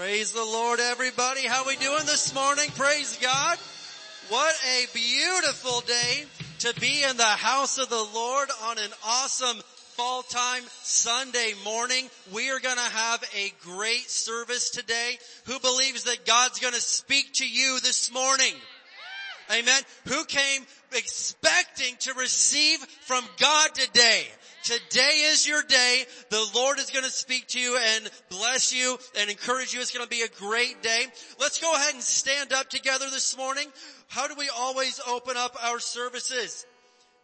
Praise the Lord everybody. How we doing this morning? Praise God. What a beautiful day to be in the house of the Lord on an awesome fall time Sunday morning. We are gonna have a great service today. Who believes that God's gonna speak to you this morning? Amen. Who came expecting to receive from God today? Today is your day. The Lord is going to speak to you and bless you and encourage you. It's going to be a great day. Let's go ahead and stand up together this morning. How do we always open up our services?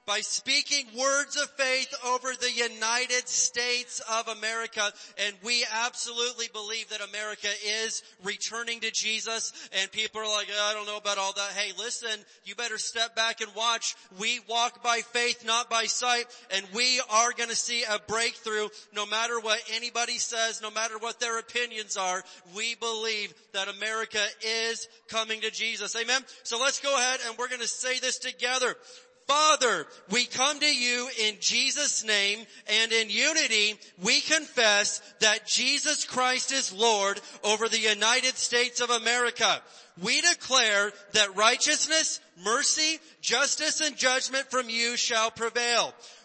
By speaking words of faith over the United States of America. And we absolutely believe that America is returning to Jesus. And people are like, I don't know about all that. Hey, listen, you better step back and watch. We walk by faith, not by sight. And we are going to see a breakthrough no matter what anybody says, no matter what their opinions are. We believe that America is coming to Jesus. Amen. So let's go ahead and we're going to say this together. Father, we come to you in Jesus name and in unity we confess that Jesus Christ is Lord over the United States of America. We declare that righteousness, mercy, justice, and judgment from you shall prevail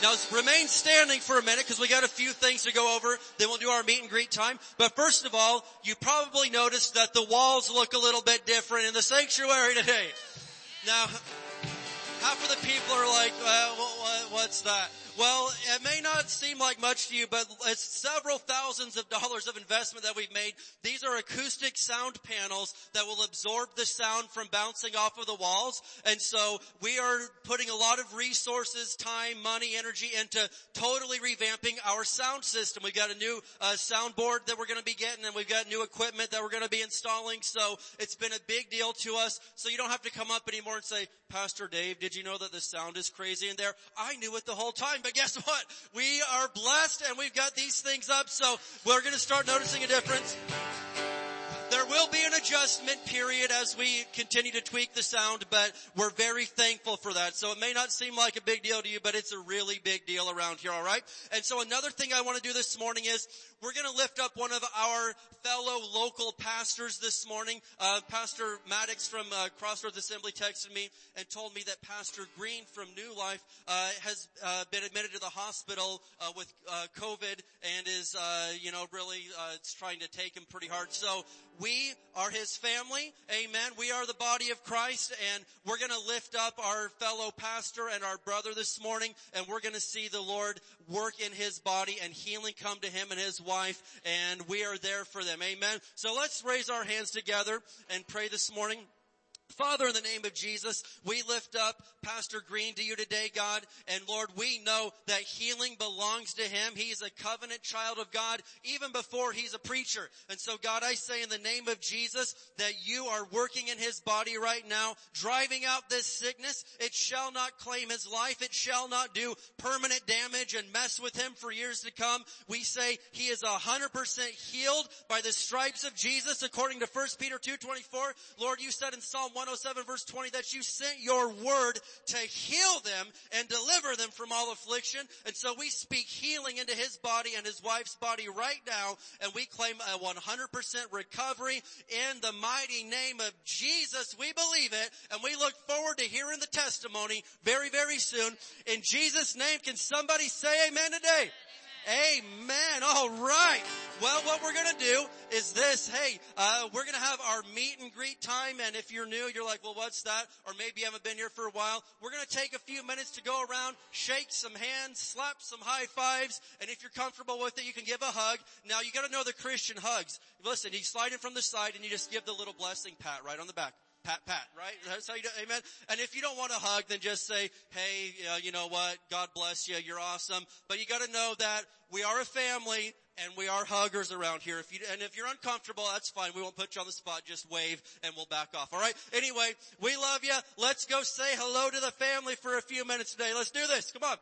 Now remain standing for a minute because we got a few things to go over. Then we'll do our meet and greet time. But first of all, you probably noticed that the walls look a little bit different in the sanctuary today. Now, half of the people are like, what's that? Well, it may not seem like much to you, but it's several thousands of dollars of investment that we've made. These are acoustic sound panels that will absorb the sound from bouncing off of the walls. And so we are putting a lot of resources, time, money, energy into totally revamping our sound system. We've got a new uh, soundboard that we're going to be getting and we've got new equipment that we're going to be installing. So it's been a big deal to us. So you don't have to come up anymore and say, Pastor Dave, did you know that the sound is crazy in there? I knew it the whole time, but guess what? We are blessed and we've got these things up, so we're gonna start noticing a difference. There will be an adjustment period as we continue to tweak the sound, but we're very thankful for that. So it may not seem like a big deal to you, but it's a really big deal around here, alright? And so another thing I want to do this morning is we're going to lift up one of our fellow local pastors this morning. Uh, Pastor Maddox from uh, Crossroads Assembly texted me and told me that Pastor Green from New Life uh, has uh, been admitted to the hospital uh, with uh, COVID and is, you know, really it's trying to take him pretty hard. So we are his family. Amen. We are the body of Christ and we're going to lift up our fellow pastor and our brother this morning and we're going to see the Lord work in his body and healing come to him and his wife and we are there for them. Amen. So let's raise our hands together and pray this morning. Father, in the name of Jesus, we lift up Pastor Green to you today, God. And Lord, we know that healing belongs to him. He's a covenant child of God even before he's a preacher. And so God, I say in the name of Jesus that you are working in his body right now, driving out this sickness. It shall not claim his life. It shall not do permanent damage and mess with him for years to come. We say he is a hundred percent healed by the stripes of Jesus according to 1 Peter 2.24. Lord, you said in Psalm 107 verse 20 that you sent your word to heal them and deliver them from all affliction. And so we speak healing into his body and his wife's body right now and we claim a 100% recovery in the mighty name of Jesus. We believe it and we look forward to hearing the testimony very, very soon. In Jesus name, can somebody say amen today? Amen. All right. Well, what we're to do is this. Hey, uh, we're to have our meet and greet time. And if you're new, you're like, well, what's that? Or maybe you haven't been here for a while. We're to take a few minutes to go around, shake some hands, slap some high fives. And if you're comfortable with it, you can give a hug. Now you got to know the Christian hugs. Listen, you slide in from the side and you just give the little blessing pat right on the back pat, pat, right? That's how you do, amen? And if you don't want a hug, then just say, hey, uh, you know what? God bless you. You're awesome. But you gotta know that we are a family and we are huggers around here. If you, and if you're uncomfortable, that's fine. We won't put you on the spot. Just wave and we'll back off. All right. Anyway, we love you. Let's go say hello to the family for a few minutes today. Let's do this. Come on.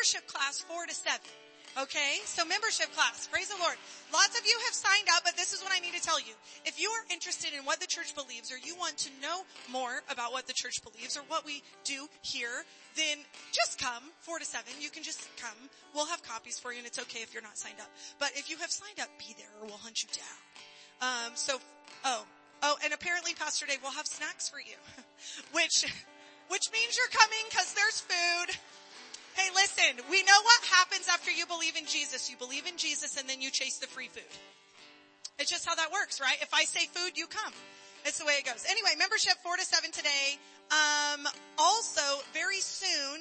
Membership class four to seven. Okay, so membership class, praise the Lord. Lots of you have signed up, but this is what I need to tell you. If you are interested in what the church believes or you want to know more about what the church believes or what we do here, then just come, four to seven. You can just come. We'll have copies for you and it's okay if you're not signed up. But if you have signed up, be there or we'll hunt you down. Um, so, oh, oh, and apparently Pastor Dave will have snacks for you, which, which means you're coming because there's food. Hey, listen, we know what happens after you believe in Jesus. You believe in Jesus and then you chase the free food. It's just how that works, right? If I say food, you come. It's the way it goes. Anyway, membership four to seven today. Um, also, very soon,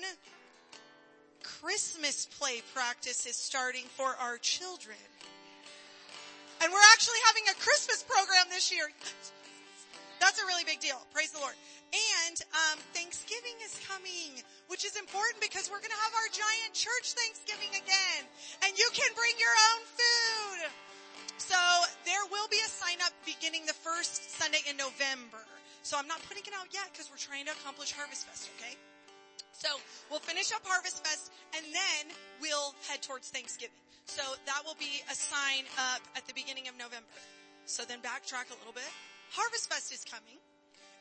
Christmas play practice is starting for our children. And we're actually having a Christmas program this year. That's a really big deal. Praise the Lord. And um, Thanksgiving is coming, which is important because we're going to have our giant church Thanksgiving again. And you can bring your own food. So there will be a sign up beginning the first Sunday in November. So I'm not putting it out yet because we're trying to accomplish Harvest Fest, okay? So we'll finish up Harvest Fest and then we'll head towards Thanksgiving. So that will be a sign up at the beginning of November. So then backtrack a little bit. Harvest Fest is coming.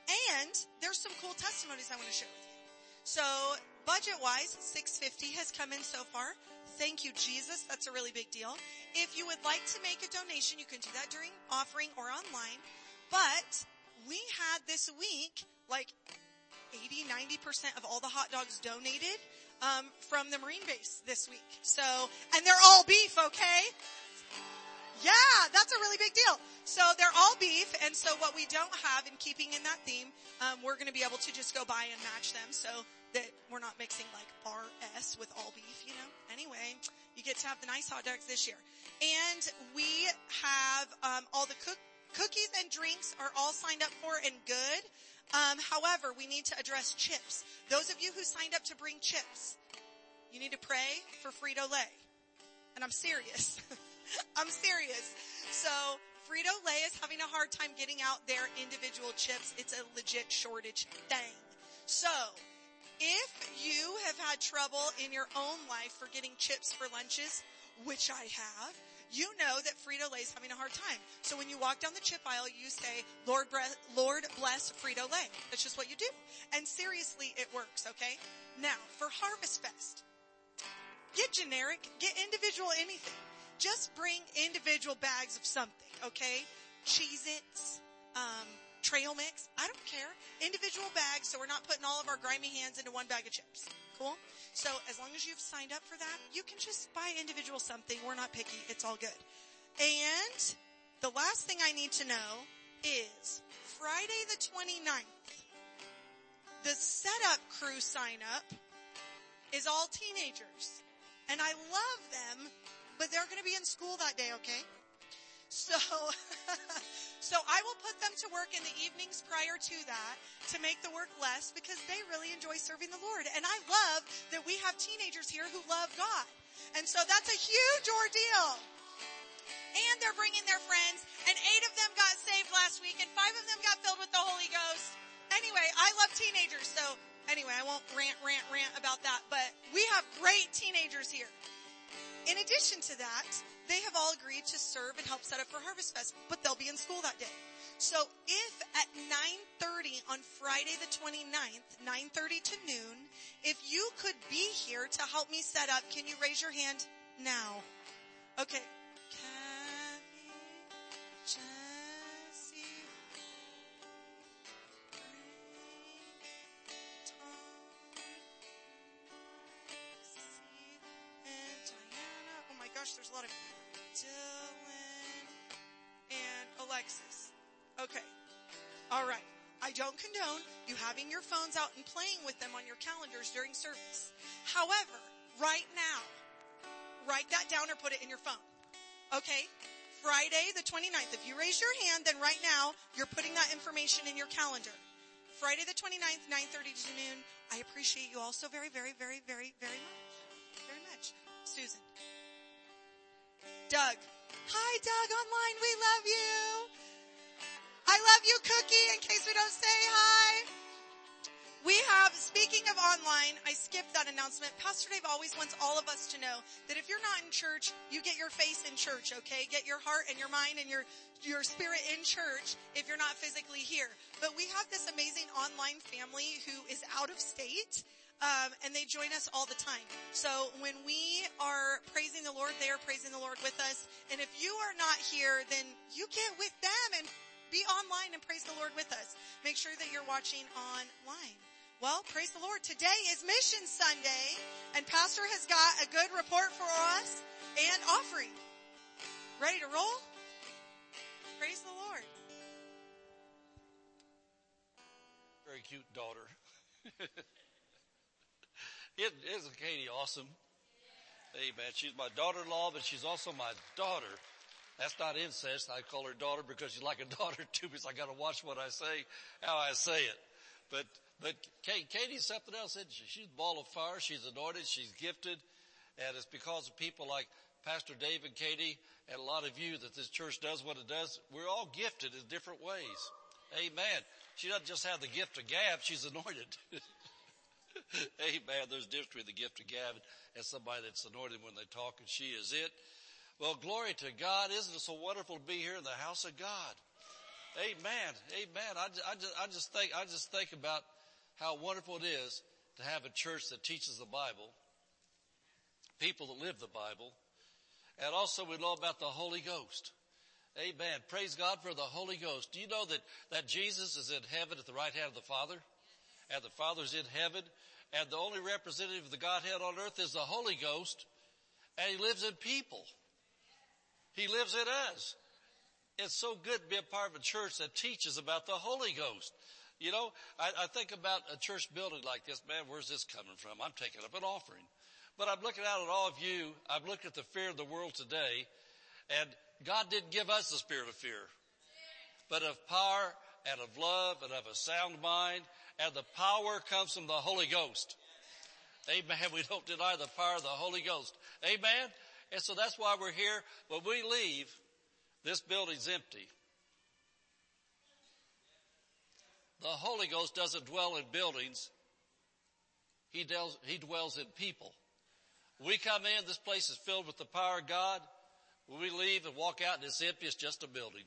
And there's some cool testimonies I want to share with you. So budget wise, 650 has come in so far. Thank you, Jesus. That's a really big deal. If you would like to make a donation, you can do that during offering or online. But we had this week like 80, 90% of all the hot dogs donated um, from the Marine base this week. So, and they're all beef, okay? Yeah, that's a really big deal. So they're all beef, and so what we don't have in keeping in that theme, um, we're going to be able to just go buy and match them so that we're not mixing like RS with all beef, you know. Anyway, you get to have the nice hot dogs this year. And we have um, all the cook- cookies and drinks are all signed up for and good. Um, however, we need to address chips. Those of you who signed up to bring chips, you need to pray for Frito-Lay. And I'm serious. I'm serious. So Frito-Lay is having a hard time getting out their individual chips. It's a legit shortage thing. So if you have had trouble in your own life for getting chips for lunches, which I have, you know that Frito-Lay is having a hard time. So when you walk down the chip aisle, you say, Lord, Lord bless Frito-Lay. That's just what you do. And seriously, it works, okay? Now, for Harvest Fest, get generic, get individual anything. Just bring individual bags of something, okay? Cheez-Its, um, trail mix. I don't care. Individual bags so we're not putting all of our grimy hands into one bag of chips. Cool? So as long as you've signed up for that, you can just buy individual something. We're not picky. It's all good. And the last thing I need to know is Friday the 29th, the setup crew sign up is all teenagers. And I love them but they're going to be in school that day, okay? So, so I will put them to work in the evenings prior to that to make the work less because they really enjoy serving the Lord. And I love that we have teenagers here who love God. And so that's a huge ordeal. And they're bringing their friends and eight of them got saved last week and five of them got filled with the Holy Ghost. Anyway, I love teenagers. So anyway, I won't rant, rant, rant about that, but we have great teenagers here. In addition to that, they have all agreed to serve and help set up for Harvest Fest, but they'll be in school that day. So if at 9.30 on Friday the 29th, 9.30 to noon, if you could be here to help me set up, can you raise your hand now? Okay. Kathy, However, right now, write that down or put it in your phone. Okay? Friday the 29th. If you raise your hand, then right now you're putting that information in your calendar. Friday the 29th, 9.30 to noon. I appreciate you all so very, very, very, very, very much. Very much. Susan. Doug. Hi Doug online. We love you. I love you Cookie in case we don't say hi. We have, speaking of online, I skipped that announcement. Pastor Dave always wants all of us to know that if you're not in church, you get your face in church, okay? Get your heart and your mind and your, your spirit in church if you're not physically here. But we have this amazing online family who is out of state. Um, and they join us all the time. So when we are praising the Lord, they are praising the Lord with us. And if you are not here, then you get with them and be online and praise the Lord with us. Make sure that you're watching online. Well, praise the Lord. Today is Mission Sunday and Pastor has got a good report for us and offering. Ready to roll? Praise the Lord. Very cute daughter. Isn't, Katie awesome? Amen. She's my daughter-in-law, but she's also my daughter. That's not incest. I call her daughter because she's like a daughter to me, so I gotta watch what I say, how I say it. But but Kate, Katie's something else, isn't she? She's a ball of fire. She's anointed. She's gifted. And it's because of people like Pastor Dave and Katie and a lot of you that this church does what it does. We're all gifted in different ways. Amen. She doesn't just have the gift of gab, she's anointed. Amen. There's difference between the gift of gab and somebody that's anointed when they talk and she is it. Well, glory to God. Isn't it so wonderful to be here in the house of God? Amen. Amen. I, I, just, I just think, I just think about how wonderful it is to have a church that teaches the Bible, people that live the Bible, and also we know about the Holy Ghost. Amen. Praise God for the Holy Ghost. Do you know that, that Jesus is in heaven at the right hand of the Father? And the Father's in heaven. And the only representative of the Godhead on earth is the Holy Ghost. And He lives in people. He lives in us. It's so good to be a part of a church that teaches about the Holy Ghost. You know, I, I think about a church building like this. Man, where's this coming from? I'm taking up an offering. But I'm looking out at all of you. I've looked at the fear of the world today and God didn't give us the spirit of fear, but of power and of love and of a sound mind. And the power comes from the Holy Ghost. Amen. We don't deny the power of the Holy Ghost. Amen. And so that's why we're here. When we leave, this building's empty. The Holy Ghost doesn't dwell in buildings. He dwells, he dwells in people. we come in, this place is filled with the power of God. When we leave and walk out and it's empty, it's just a building.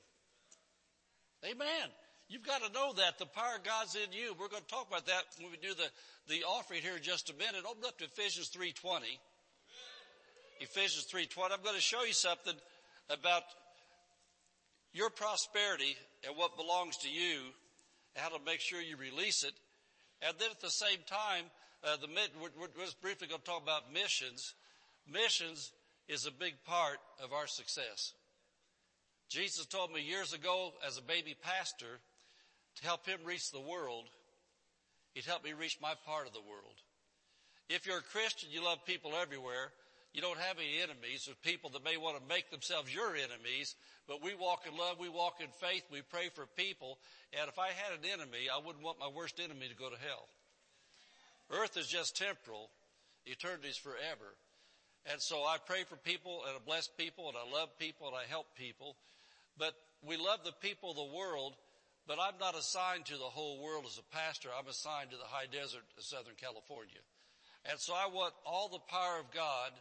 Amen. You've got to know that the power of God's in you. We're going to talk about that when we do the, the offering here in just a minute. Open up to Ephesians 3.20. Ephesians 3.20. I'm going to show you something about your prosperity and what belongs to you and how to make sure you release it. And then at the same time, uh, the we're, we're just briefly going to talk about missions. Missions is a big part of our success. Jesus told me years ago as a baby pastor to help him reach the world, he'd help me reach my part of the world. If you're a Christian, you love people everywhere. You don't have any enemies. There's people that may want to make themselves your enemies, but we walk in love, we walk in faith, we pray for people. And if I had an enemy, I wouldn't want my worst enemy to go to hell. Earth is just temporal. Eternity is forever. And so I pray for people and I bless people and I love people and I help people. But we love the people of the world, but I'm not assigned to the whole world as a pastor. I'm assigned to the high desert of Southern California. And so I want all the power of God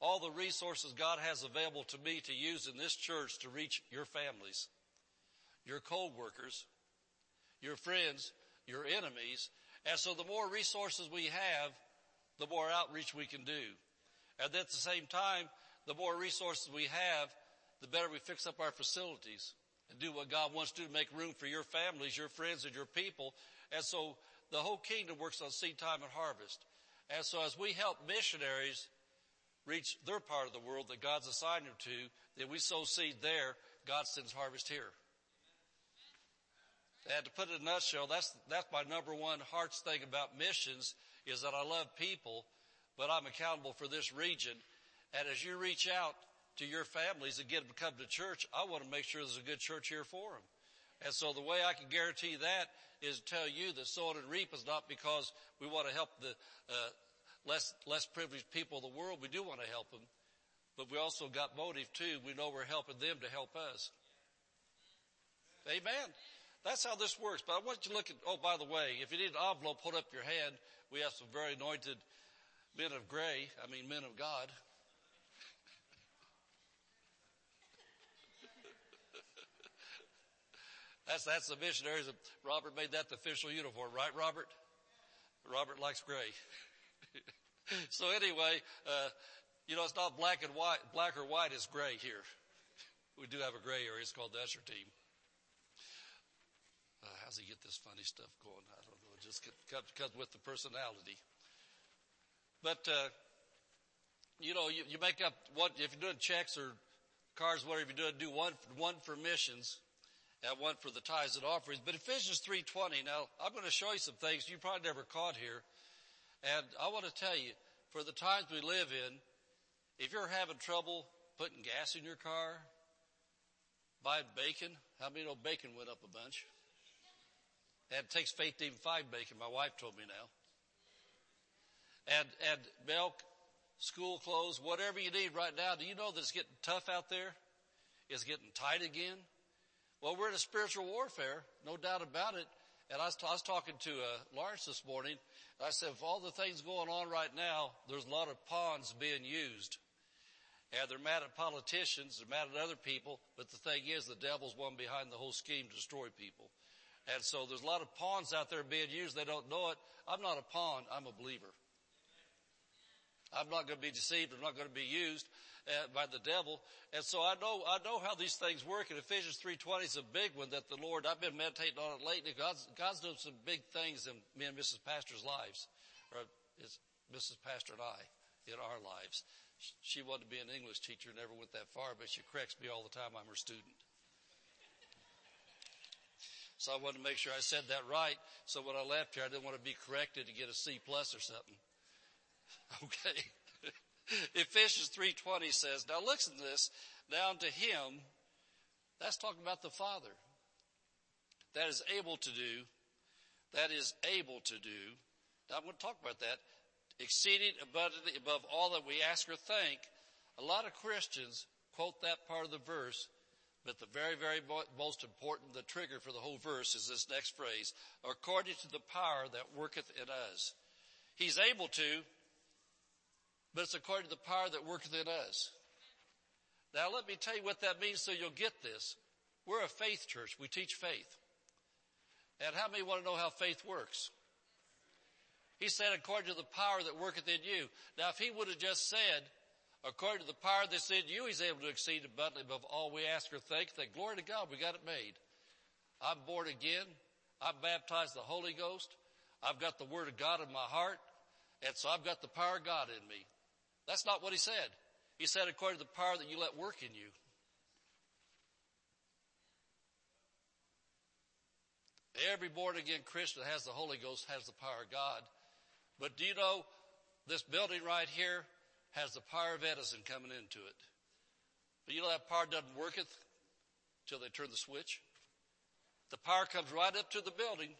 all the resources God has available to me to use in this church to reach your families, your co-workers, your friends, your enemies. And so the more resources we have, the more outreach we can do. And at the same time, the more resources we have, the better we fix up our facilities and do what God wants to do to make room for your families, your friends, and your people. And so the whole kingdom works on seed time and harvest. And so as we help missionaries reach their part of the world that God's assigned them to, that we sow seed there, God sends harvest here. And to put it in a nutshell, that's, that's my number one heart's thing about missions is that I love people, but I'm accountable for this region. And as you reach out to your families and get them to come to church, I want to make sure there's a good church here for them. And so the way I can guarantee that is to tell you that sowing and reap is not because we want to help the uh, less less privileged people of the world. We do want to help them, but we also got motive too. We know we're helping them to help us. Amen. That's how this works. But I want you to look at. Oh, by the way, if you need an envelope, hold up your hand. We have some very anointed men of gray. I mean, men of God That's, that's the missionaries. Robert made that the official uniform, right, Robert? Robert likes gray. so anyway, uh, you know, it's not black and white, black or white, it's gray here. We do have a gray area. It's called the usher team. Uh, how's he get this funny stuff going? I don't know. It just comes, with the personality. But, uh, you know, you, you make up what, if you're doing checks or cards, whatever you're doing, do one, one for missions and one for the tithes and offerings. But Ephesians 3.20, now I'm going to show you some things you probably never caught here. And I want to tell you, for the times we live in, if you're having trouble putting gas in your car, buying bacon, how many know bacon went up a bunch? And it takes faith to even find bacon, my wife told me now. And, and milk, school clothes, whatever you need right now, do you know that it's getting tough out there? It's getting tight again. Well, we're in a spiritual warfare, no doubt about it. And I was, was talking to uh, Lawrence this morning. I said, "Of all the things going on right now, there's a lot of pawns being used. And they're mad at politicians, they're mad at other people, but the thing is the devil's one behind the whole scheme to destroy people. And so there's a lot of pawns out there being used, they don't know it. I'm not a pawn, I'm a believer. I'm not going to be deceived, I'm not going to be used uh, by the devil. And so I know, I know how these things work and Ephesians 3.20 is a big one that the Lord, I've been meditating on it lately. God's, God's doing some big things in me and Mrs. Pastor's lives. Or it's Mrs. Pastor and I in our lives. She wanted to be an English teacher, never went that far, but she corrects me all the time. I'm her student. So I wanted to make sure I said that right. So when I left here, I didn't want to be corrected to get a C plus or something. Okay. Ephesians 3.20 says, now listen to this, down to him, that's talking about the Father, that is able to do, that is able to do, now I'm going to talk about that, exceeding abundantly above all that we ask or think. A lot of Christians quote that part of the verse, but the very, very most important, the trigger for the whole verse is this next phrase, according to the power that worketh in us. He's able to, but it's according to the power that worketh in us. Now let me tell you what that means so you'll get this. We're a faith church. We teach faith. And how many want to know how faith works? He said, according to the power that worketh in you. Now if he would have just said, according to the power that's in you, he's able to exceed abundantly above all we ask or think, then glory to God, we got it made. I'm born again. I'm baptized the Holy Ghost. I've got the Word of God in my heart. And so I've got the power of God in me. That's not what he said. He said according to the power that you let work in you. Every born again Christian that has the Holy Ghost has the power of God. But do you know this building right here has the power of Edison coming into it. But you know that power doesn't worketh till they turn the switch. The power comes right up to the building.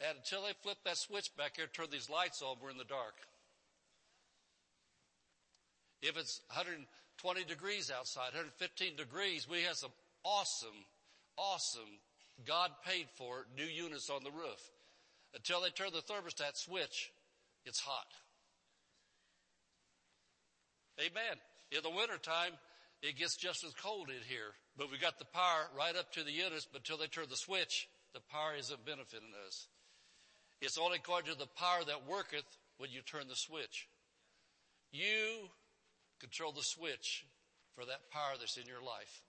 And until they flip that switch back here, turn these lights on, we're in the dark. If it's 120 degrees outside, 115 degrees, we have some awesome, awesome, God paid for new units on the roof. Until they turn the thermostat switch, it's hot. Amen. In the wintertime, it gets just as cold in here, but we got the power right up to the units, but until they turn the switch, the power isn't benefiting us. It's only according to the power that worketh when you turn the switch. You control the switch for that power that's in your life.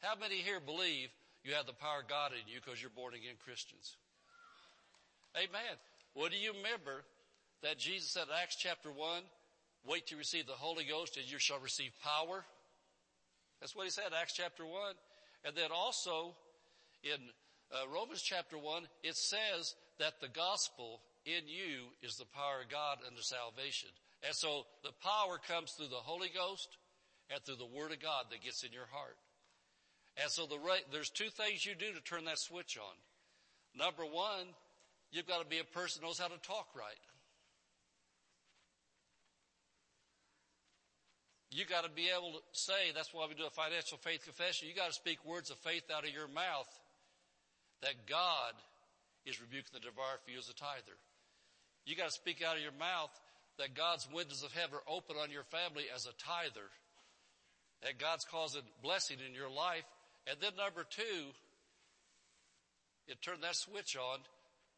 How many here believe you have the power of God in you because you're born again Christians? Amen. Well, do you remember that Jesus said in Acts chapter 1, wait to receive the Holy Ghost and you shall receive power. That's what he said, Acts chapter 1. And then also in uh, Romans chapter 1, it says that the gospel in you is the power of God unto salvation. And so the power comes through the Holy Ghost and through the Word of God that gets in your heart. And so the there's two things you do to turn that switch on. Number one, you've got to be a person who knows how to talk right. You got to be able to say, that's why we do a financial faith confession. You got to speak words of faith out of your mouth that God is rebuking the devourer for you as a tither. You got to speak out of your mouth that God's windows of heaven are open on your family as a tither. That God's causing blessing in your life. And then number two, you turn that switch on,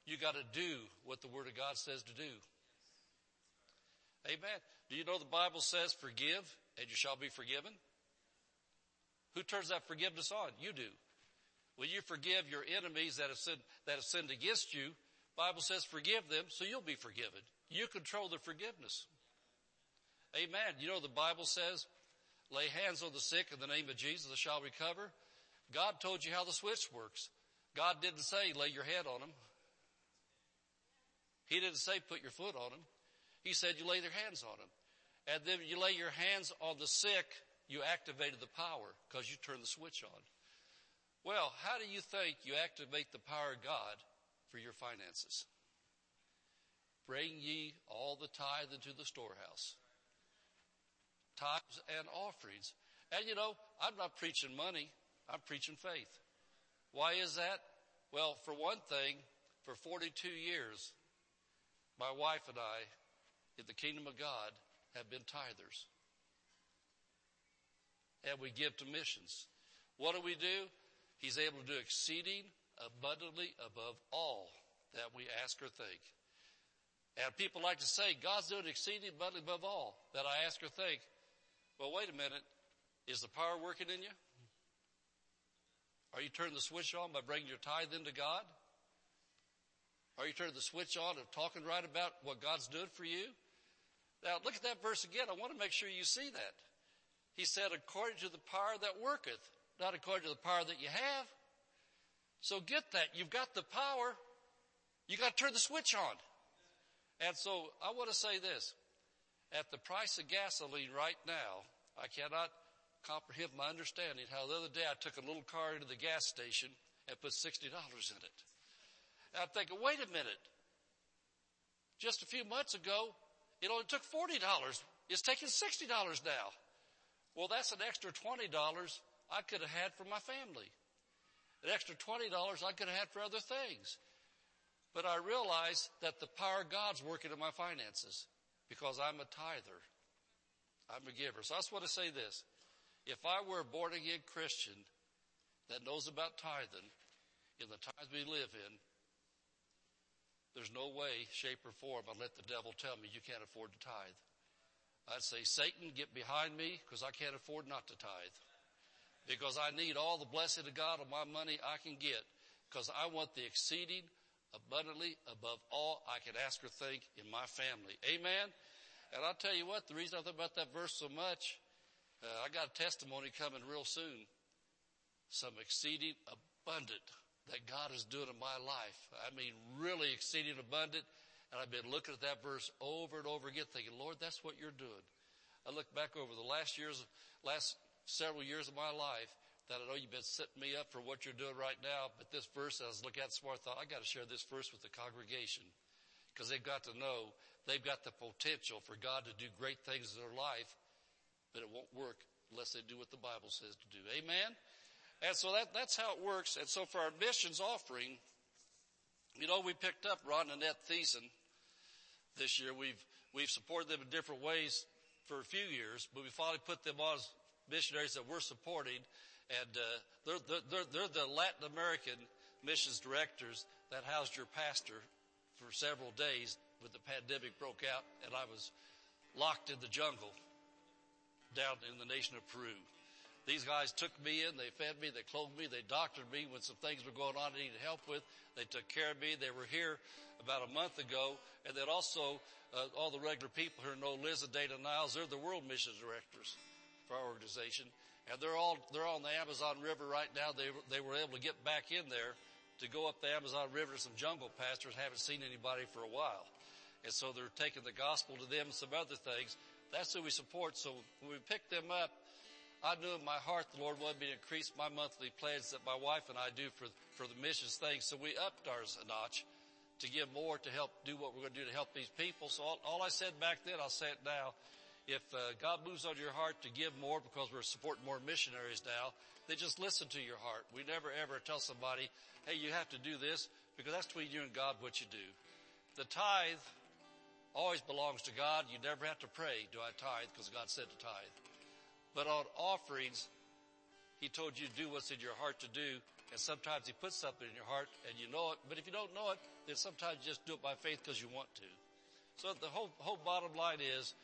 you got to do what the Word of God says to do. Amen. Do you know the Bible says forgive and you shall be forgiven? Who turns that forgiveness on? You do. When you forgive your enemies that have sinned, that have sinned against you, Bible says forgive them so you'll be forgiven. You control the forgiveness. Amen. You know the Bible says, lay hands on the sick in the name of Jesus, they shall recover. God told you how the switch works. God didn't say lay your head on them. He didn't say put your foot on them. He said you lay their hands on them. And then you lay your hands on the sick, you activated the power because you turned the switch on. Well, how do you think you activate the power of God for your finances? Bring ye all the tithe into the storehouse. Tithes and offerings. And you know, I'm not preaching money. I'm preaching faith. Why is that? Well, for one thing, for 42 years, my wife and I, in the kingdom of God, have been tithers. And we give to missions. What do we do? He's able to do exceeding abundantly above all that we ask or think. And people like to say, God's doing exceeding abundantly above all that I ask or think. Well, wait a minute. Is the power working in you? Are you turning the switch on by bringing your tithe into God? Are you turning the switch on of talking right about what God's doing for you? Now look at that verse again. I want to make sure you see that. He said, according to the power that worketh, not according to the power that you have. So get that. You've got the power. You got to turn the switch on. And so I want to say this. At the price of gasoline right now, I cannot comprehend my understanding how the other day I took a little car into the gas station and put $60 in it. And I'm thinking, wait a minute. Just a few months ago, it only took $40. It's taking $60 now. Well, that's an extra $20 I could have had for my family. An extra $20 I could have had for other things. But I realize that the power of God's working in my finances because I'm a tither. I'm a giver. So I just want to say this. If I were a born again Christian that knows about tithing in the times we live in, there's no way, shape, or form I'd let the devil tell me you can't afford to tithe. I'd say, Satan, get behind me because I can't afford not to tithe. Because I need all the blessing of God on my money I can get because I want the exceeding abundantly above all I can ask or think in my family. Amen. And I'll tell you what, the reason I think about that verse so much, uh, I got a testimony coming real soon. Some exceeding abundant that God is doing in my life. I mean, really exceeding abundant. And I've been looking at that verse over and over again thinking, Lord, that's what you're doing. I look back over the last years, last several years of my life that I know you've been setting me up for what you're doing right now. But this verse, I was looking at this morning, I thought, I got to share this verse with the congregation because they've got to know they've got the potential for God to do great things in their life, but it won't work unless they do what the Bible says to do. Amen. And so that, that's how it works. And so for our missions offering, you know, we picked up Ron and Annette Thiessen this year. We've, we've supported them in different ways for a few years, but we finally put them on as missionaries that we're supporting. And, uh, they're, they're, they're the Latin American missions directors that housed your pastor for several days when the pandemic broke out and I was locked in the jungle down in the nation of Peru. These guys took me in, they fed me, they clothed me, they doctored me when some things were going on I needed help with. They took care of me. They were here about a month ago. And then also, uh, all the regular people here know Liz and Dana Niles. They're the world mission directors for our organization. And they're all, they're on the Amazon River right now. They, they were able to get back in there to go up the Amazon River to some jungle pastures. Haven't seen anybody for a while. And so they're taking the gospel to them and some other things. That's who we support. So when we pick them up, I knew in my heart the Lord wanted me to increase my monthly pledge that my wife and I do for, for the missions thing. So we upped ours a notch to give more to help do what we're going to do to help these people. So all, all I said back then, I'll say it now. If uh, God moves on your heart to give more because we're supporting more missionaries now, then just listen to your heart. We never ever tell somebody, hey, you have to do this because that's between you and God what you do. The tithe always belongs to God. You never have to pray, do I tithe? Because God said to tithe. But on offerings, He told you to do what's in your heart to do. And sometimes He puts something in your heart and you know it. But if you don't know it, then sometimes you just do it by faith because you want to. So the whole, whole bottom line is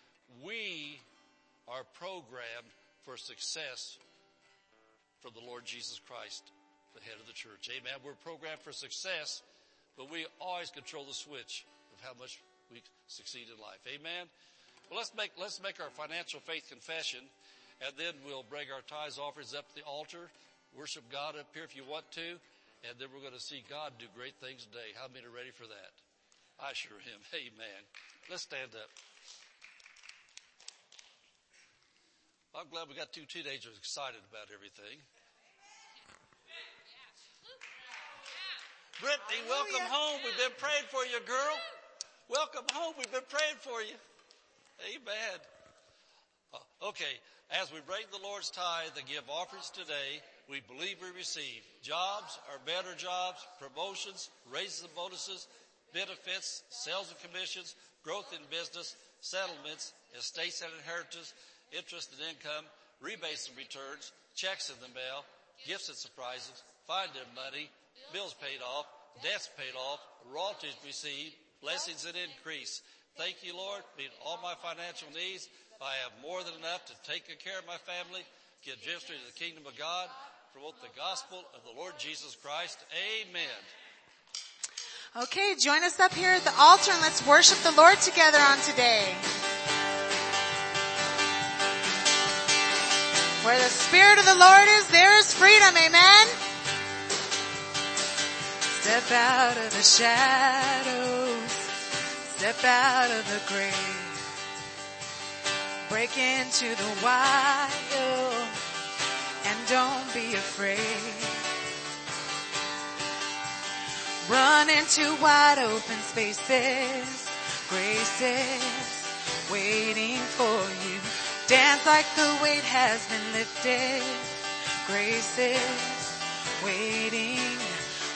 we are programmed for success from the Lord Jesus Christ, the head of the church. Amen. We're programmed for success, but we always control the switch of how much we succeed in life. Amen. Well, let's make, let's make our financial faith confession and then we'll bring our tithes offerings up to the altar, worship God up here if you want to, and then we're going to see God do great things today. How many are ready for that? I sure am. Amen. Let's stand up. I'm glad we got two teenagers excited about everything. Brittany, welcome home. We've been praying for you, girl. Welcome home. We've been praying for you. Amen. Uh, okay. As we break the Lord's tithe and give offerings today, we believe we receive jobs or better jobs, promotions, raises and bonuses, benefits, sales and commissions, growth in business, settlements, estates and inheritance, interest and income, rebates and returns, checks in the mail, gifts and surprises, finding money, bills paid off, debts paid off, royalties received, blessings and increase. Thank you, Lord, meet all my financial needs I have more than enough to take good care of my family, give ministry to the kingdom of God, promote the gospel of the Lord Jesus Christ. Amen. Okay, join us up here at the altar and let's worship the Lord together on today. Where the Spirit of the Lord is, there is freedom. Amen. Step out of the shadows. Step out of the grave. Break into the wild and don't be afraid. Run into wide open spaces, graces waiting for you. Dance like the weight has been lifted, graces waiting.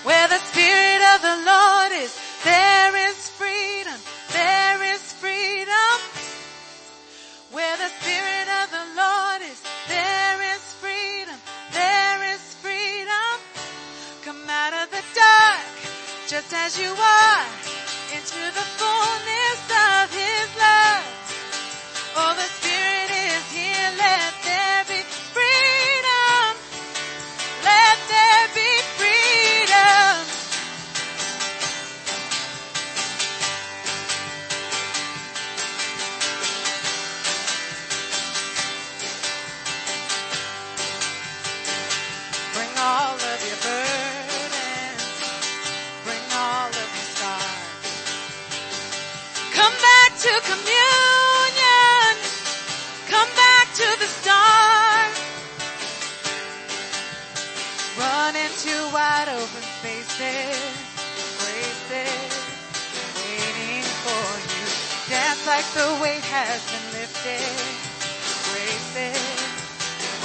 Where the Spirit of the Lord is, there is freedom, there is freedom. Where the Spirit of the Lord is, there is freedom, there is freedom. Come out of the dark, just as you are, into the fullness of His love. Oh, the open spaces. Graces waiting for you. Dance like the weight has been lifted. Graces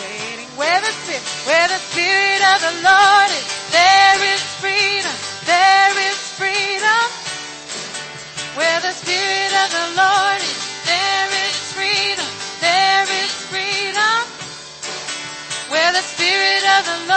waiting where the spirit, where the spirit of the Lord is, there is freedom, there is freedom. Where the spirit of the Lord is, there is freedom, there is freedom. Where the spirit of the Lord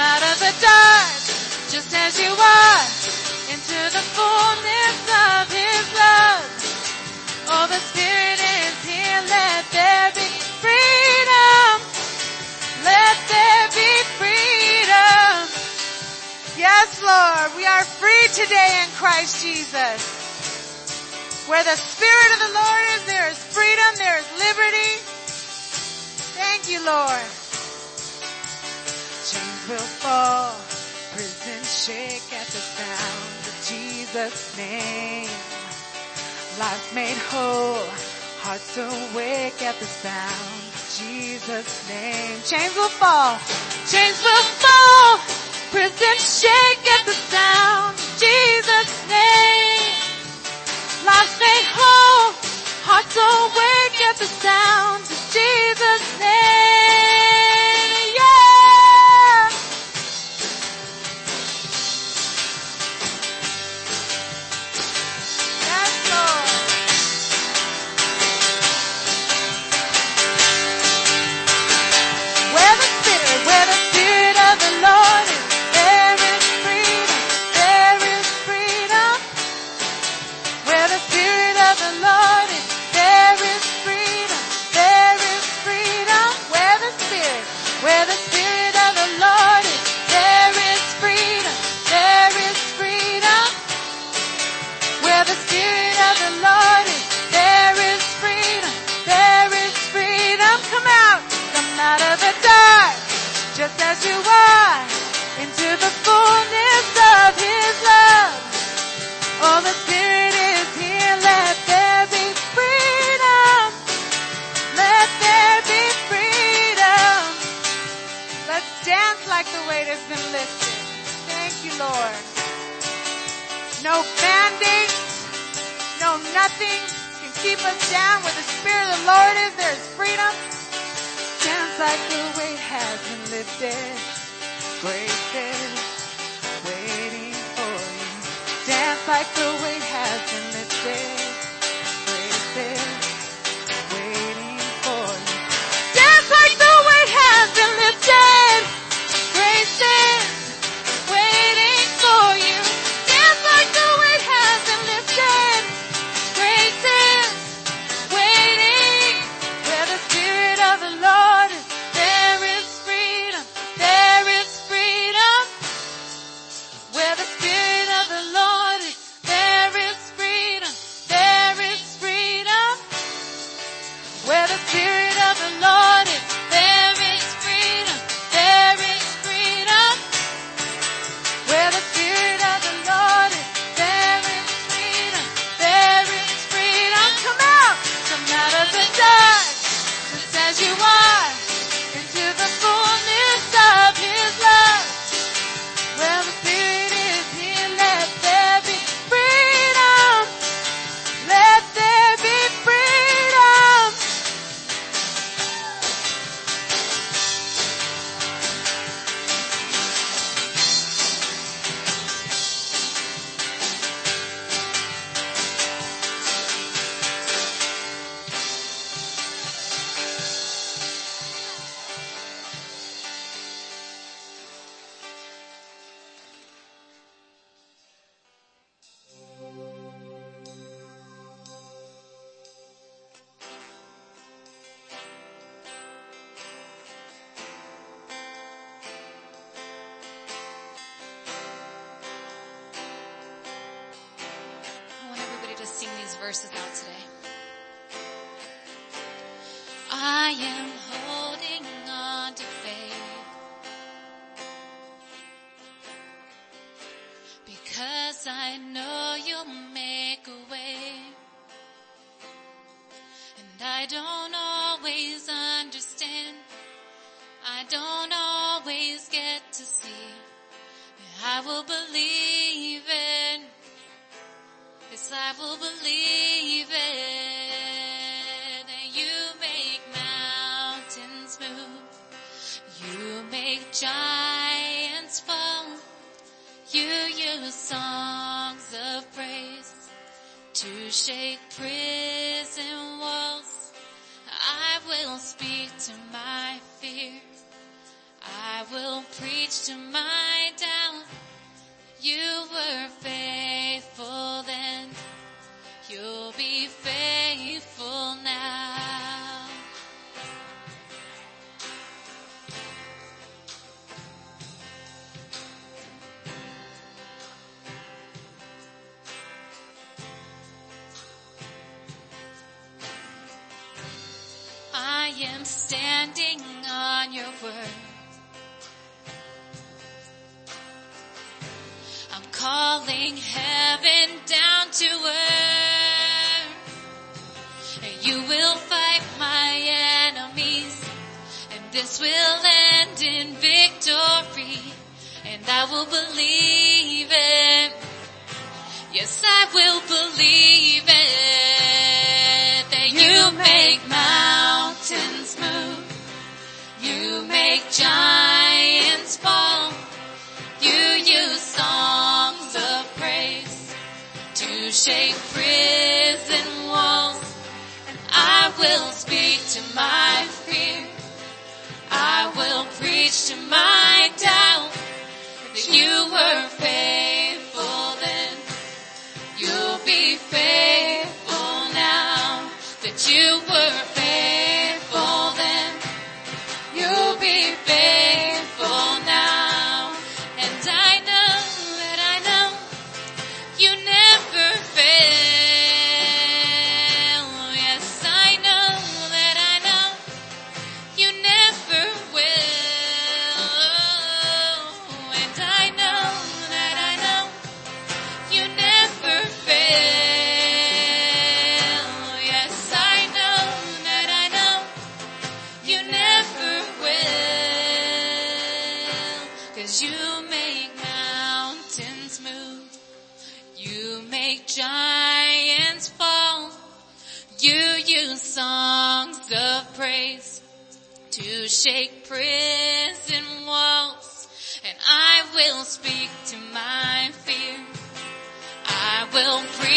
out of the dark, just as you are, into the fullness of His love. Oh, the Spirit is here, let there be freedom. Let there be freedom. Yes, Lord, we are free today in Christ Jesus. Where the Spirit of the Lord is, there is freedom, there is liberty. Thank you, Lord. Chains will fall, prisons shake at the sound of Jesus' name. Lives made whole, hearts awake at the sound of Jesus' name. Chains will fall, chains will fall, prisons shake at the sound of Jesus' name. Lives made whole, hearts awake at the sound of Jesus' name. Lord. No mandates, no nothing can keep us down. Where the Spirit of the Lord is, there is freedom. Dance like the weight has been lifted. Grace is waiting for you. Dance like the weight has been lifted.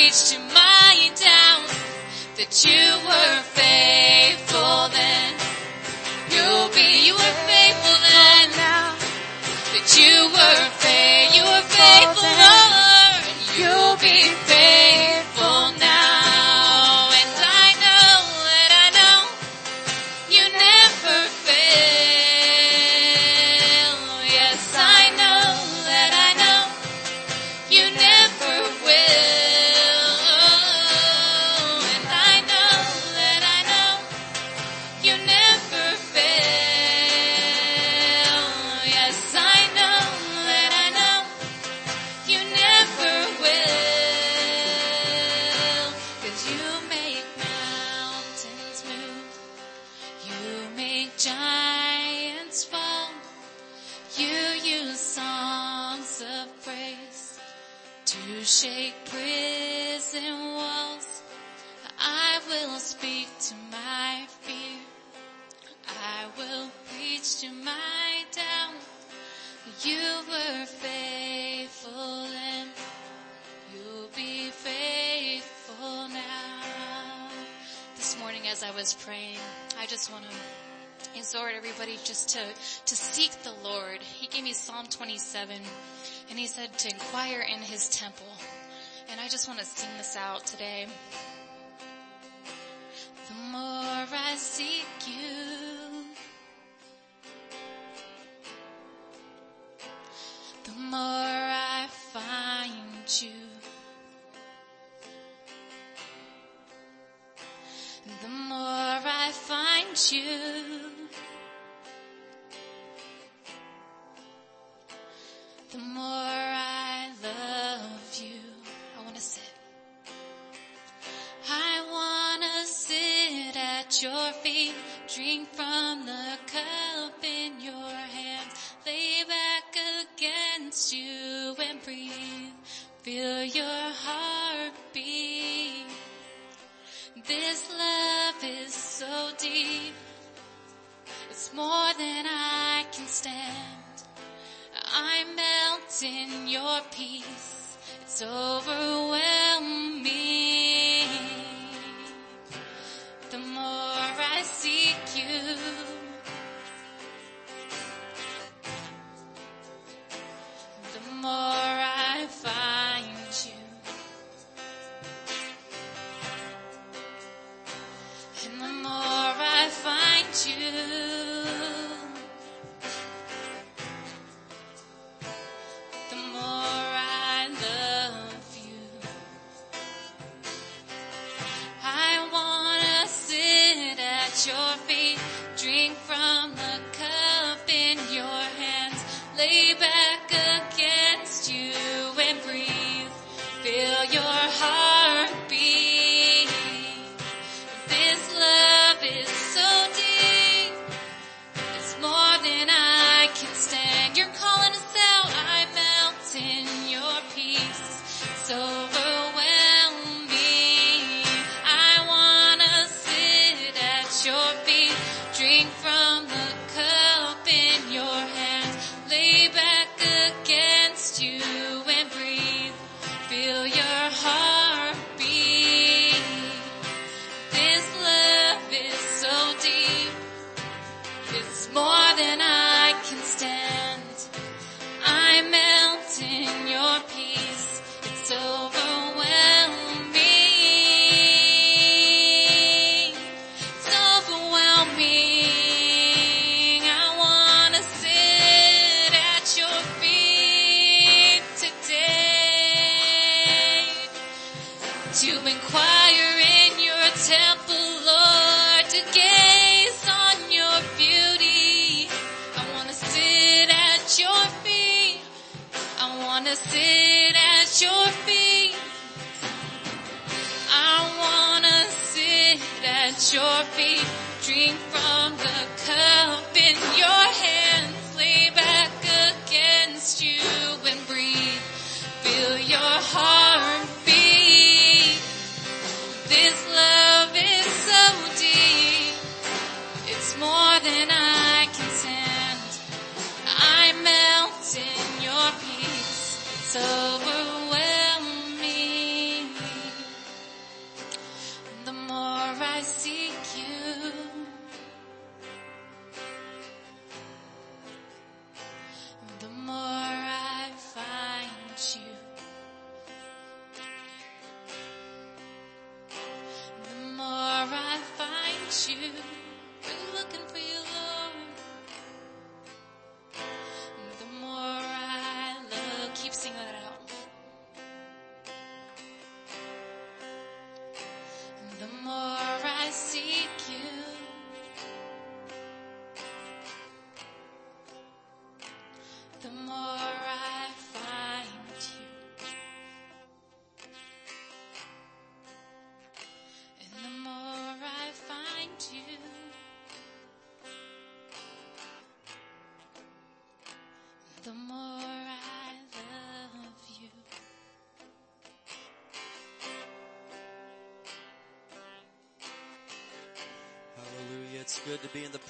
reach to my down that you were faithful then. You'll be, you were faithful then now that you were me Psalm 27 and he said to inquire in his temple. And I just want to sing this out today. The more I seek you, the more I find you. The more I find you,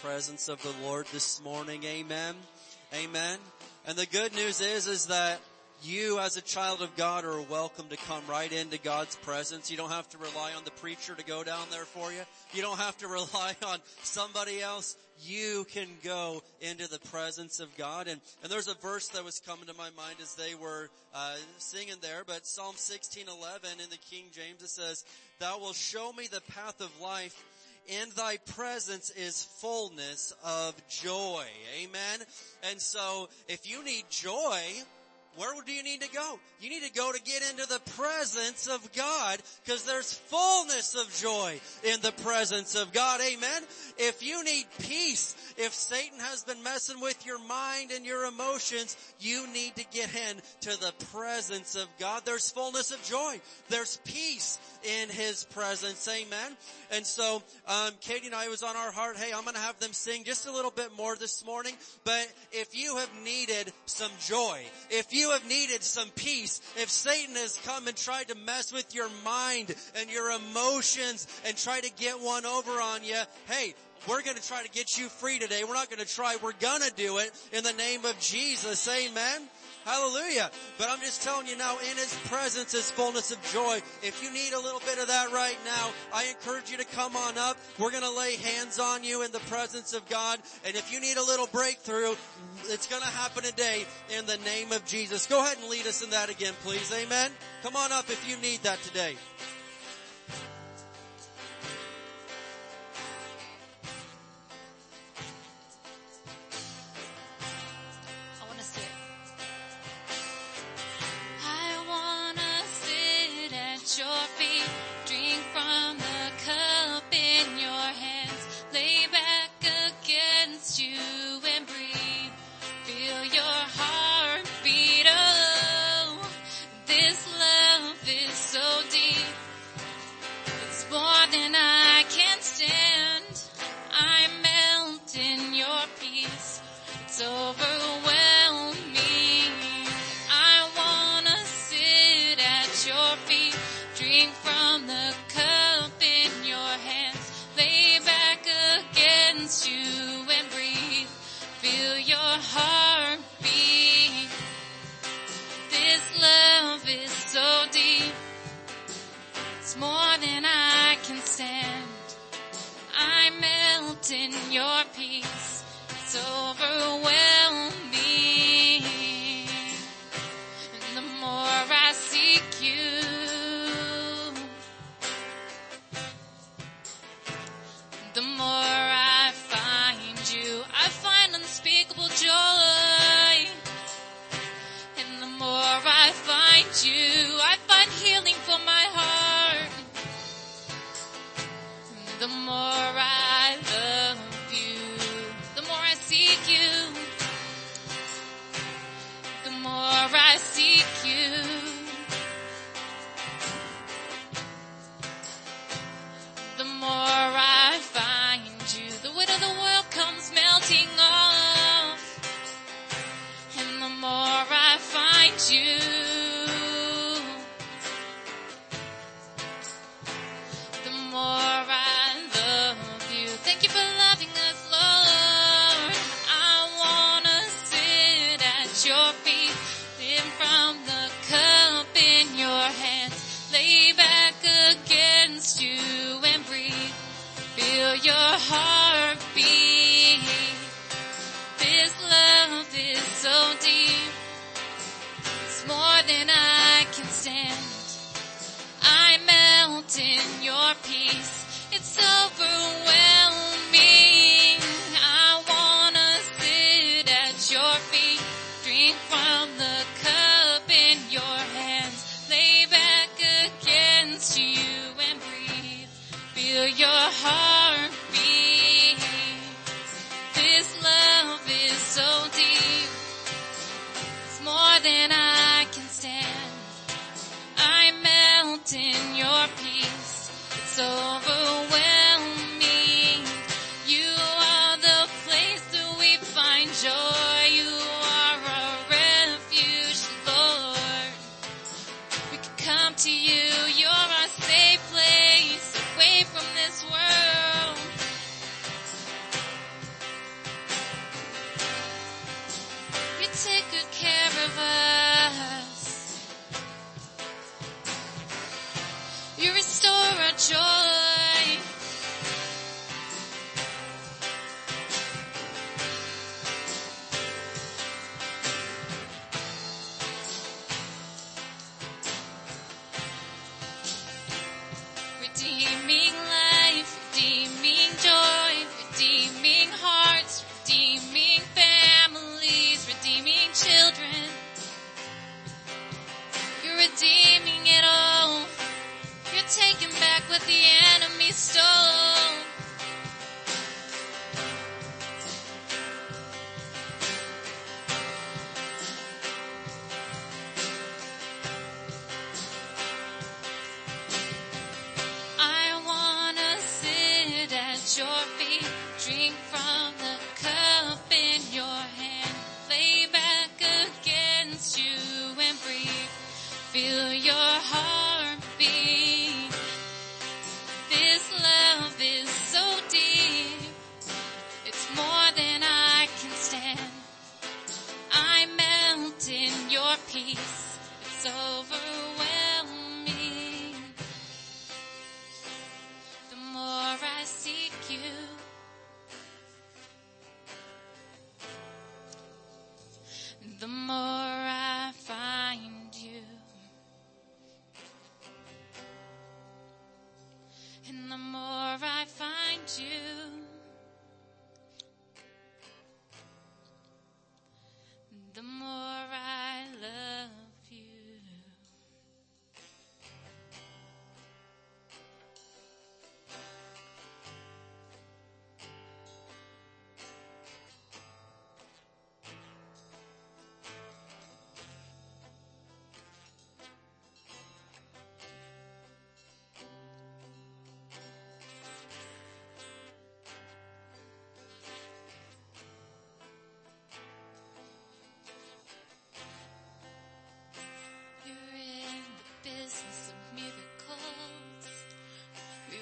presence of the Lord this morning. Amen. Amen. And the good news is, is that you as a child of God are welcome to come right into God's presence. You don't have to rely on the preacher to go down there for you. You don't have to rely on somebody else. You can go into the presence of God. And, and there's a verse that was coming to my mind as they were uh, singing there, but Psalm 16:11 in the King James it says, "Thou wilt show me the path of life." In thy presence is fullness of joy. Amen. And so if you need joy, where do you need to go? You need to go to get into the presence of God because there's fullness of joy in the presence of God. Amen. If you need peace, if Satan has been messing with your mind and your emotions, you need to get into the presence of God. There's fullness of joy. There's peace in His presence. Amen. And so, um, Katie and I was on our heart, hey, I'm going to have them sing just a little bit more this morning. But if you have needed some joy, if you have needed some peace, if Satan has come and tried to mess with your mind and your emotions and try to get one over on you, hey, we're going to try to get you free today. We're not going to try. We're going to do it in the name of Jesus. Amen. Hallelujah. But I'm just telling you now, in His presence is fullness of joy. If you need a little bit of that right now, I encourage you to come on up. We're going to lay hands on you in the presence of God. And if you need a little breakthrough, it's going to happen today in the name of Jesus. Go ahead and lead us in that again, please. Amen. Come on up if you need that today.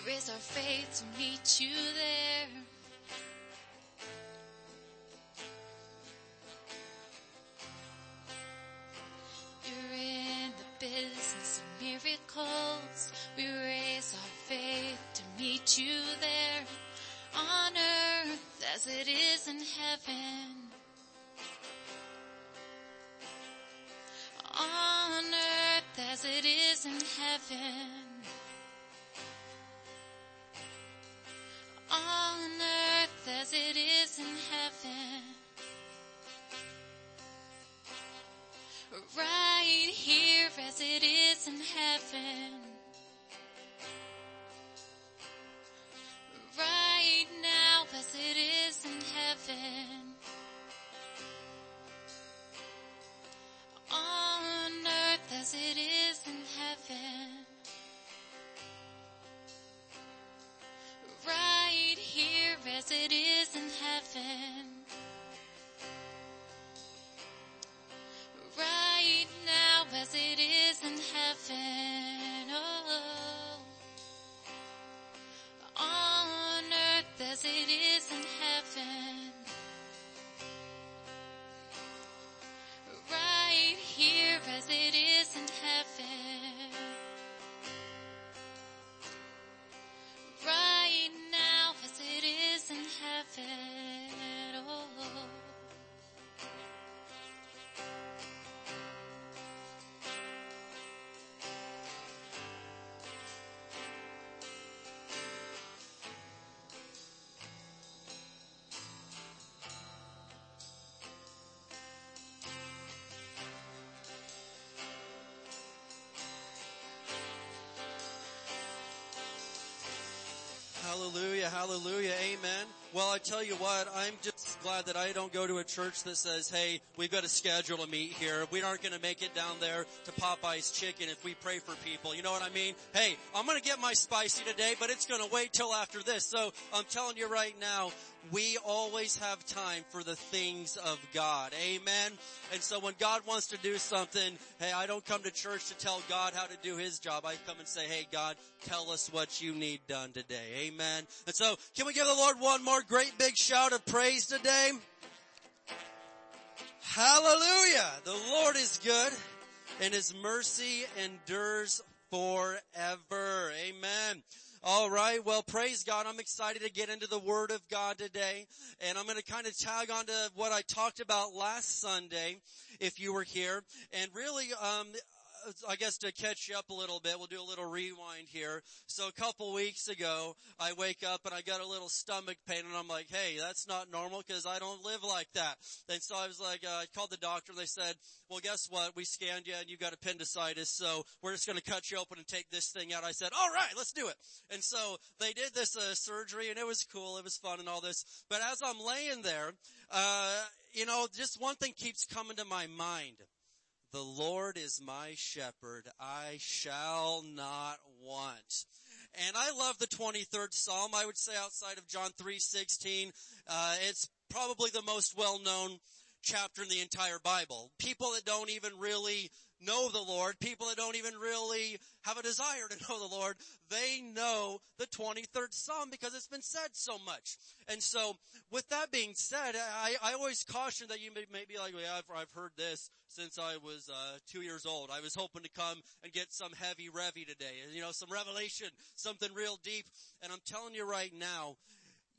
raise our faith to meet you there. You're in the business of miracles. We raise our faith to meet you there on earth as it is in heaven. On earth as it is in heaven. As it is in heaven. Hallelujah, amen. Well, I tell you what, I'm just glad that I don't go to a church that says, hey, we've got a schedule to meet here. We aren't gonna make it down there to Popeye's chicken if we pray for people. You know what I mean? Hey, I'm gonna get my spicy today, but it's gonna wait till after this. So I'm telling you right now, we always have time for the things of God. Amen. And so when God wants to do something, hey, I don't come to church to tell God how to do his job. I come and say, hey God, tell us what you need done today. Amen. And so can we give the Lord one more great big shout of praise today? Hallelujah. The Lord is good and his mercy endures forever. Amen. All right. Well, praise God. I'm excited to get into the Word of God today. And I'm going to kind of tag on to what I talked about last Sunday, if you were here. And really, um, I guess to catch you up a little bit, we'll do a little rewind here. So a couple weeks ago, I wake up and I got a little stomach pain and I'm like, hey, that's not normal because I don't live like that. And so I was like, uh, I called the doctor and they said, well, guess what? We scanned you and you got appendicitis. So we're just going to cut you open and take this thing out. I said, all right, let's do it. And so they did this uh, surgery and it was cool. It was fun and all this. But as I'm laying there, uh, you know, just one thing keeps coming to my mind. The Lord is my shepherd. I shall not want. And I love the 23rd Psalm. I would say outside of John 3:16, uh, it's probably the most well-known chapter in the entire Bible. People that don't even really know the Lord, people that don't even really have a desire to know the Lord, they know the 23rd Psalm because it's been said so much. And so, with that being said, I, I always caution that you may, may be like, yeah, I've, I've heard this since I was uh, two years old. I was hoping to come and get some heavy revy today, you know, some revelation, something real deep. And I'm telling you right now,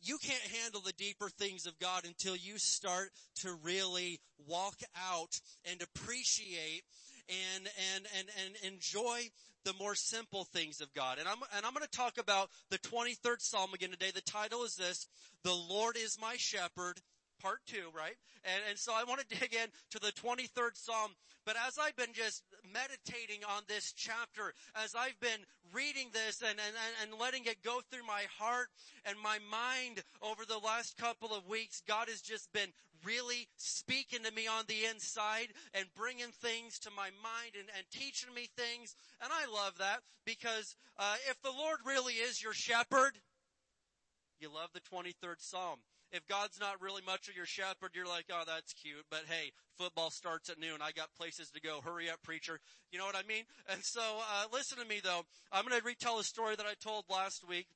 you can't handle the deeper things of God until you start to really walk out and appreciate and, and, and, and enjoy the more simple things of God. And I'm, and I'm going to talk about the 23rd Psalm again today. The title is this, The Lord is my shepherd, part two, right? And, and so I want to dig in to the 23rd Psalm. But as I've been just meditating on this chapter, as I've been reading this and, and, and letting it go through my heart and my mind over the last couple of weeks, God has just been really speaking to me on the inside and bringing things to my mind and, and teaching me things. And I love that because uh, if the Lord really is your shepherd, you love the 23rd Psalm. If God's not really much of your shepherd, you're like, oh, that's cute, but hey, football starts at noon. I got places to go. Hurry up, preacher. You know what I mean? And so, uh, listen to me though. I'm going to retell a story that I told last week.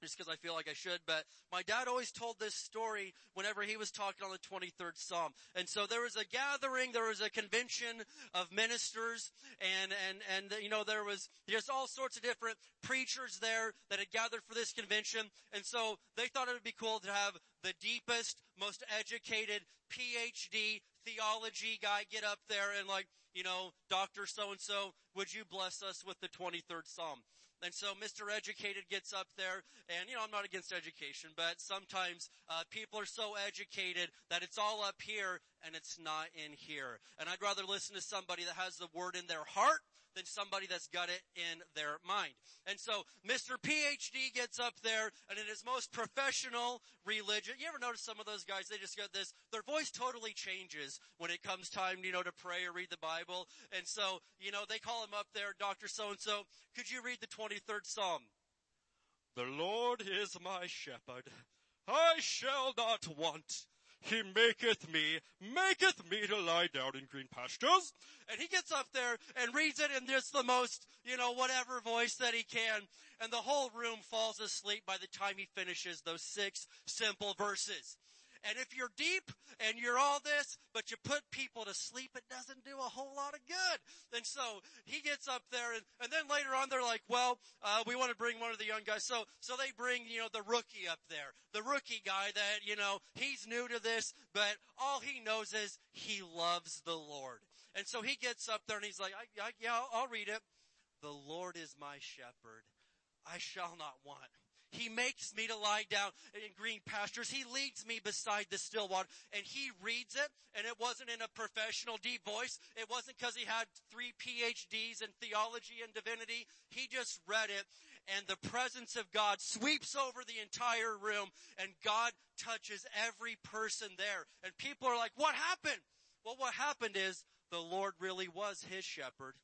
Just because I feel like I should, but my dad always told this story whenever he was talking on the 23rd Psalm. And so there was a gathering, there was a convention of ministers, and, and, and, you know, there was just all sorts of different preachers there that had gathered for this convention. And so they thought it would be cool to have the deepest, most educated PhD theology guy get up there and like, you know, Dr. So-and-so, would you bless us with the 23rd Psalm? And so Mr. Educated gets up there, and you know, I'm not against education, but sometimes uh, people are so educated that it's all up here and it's not in here. And I'd rather listen to somebody that has the word in their heart than somebody that's got it in their mind. And so Mr. PhD gets up there and in his most professional religion, you ever notice some of those guys, they just got this, their voice totally changes when it comes time, you know, to pray or read the Bible. And so, you know, they call him up there, Dr. So-and-so, could you read the 23rd Psalm? The Lord is my shepherd. I shall not want. He maketh me, maketh me to lie down in green pastures. And he gets up there and reads it in just the most, you know, whatever voice that he can. And the whole room falls asleep by the time he finishes those six simple verses. And if you're deep and you're all this, but you put people to sleep, it doesn't do a whole lot of good. And so he gets up there and, and then later on they're like, well, uh, we want to bring one of the young guys. So, so they bring, you know, the rookie up there. The rookie guy that, you know, he's new to this, but all he knows is he loves the Lord. And so he gets up there and he's like, I, I, yeah, I'll, I'll read it. The Lord is my shepherd. I shall not want. He makes me to lie down in green pastures. He leads me beside the still water. And he reads it, and it wasn't in a professional deep voice. It wasn't because he had three PhDs in theology and divinity. He just read it, and the presence of God sweeps over the entire room, and God touches every person there. And people are like, what happened? Well, what happened is the Lord really was his shepherd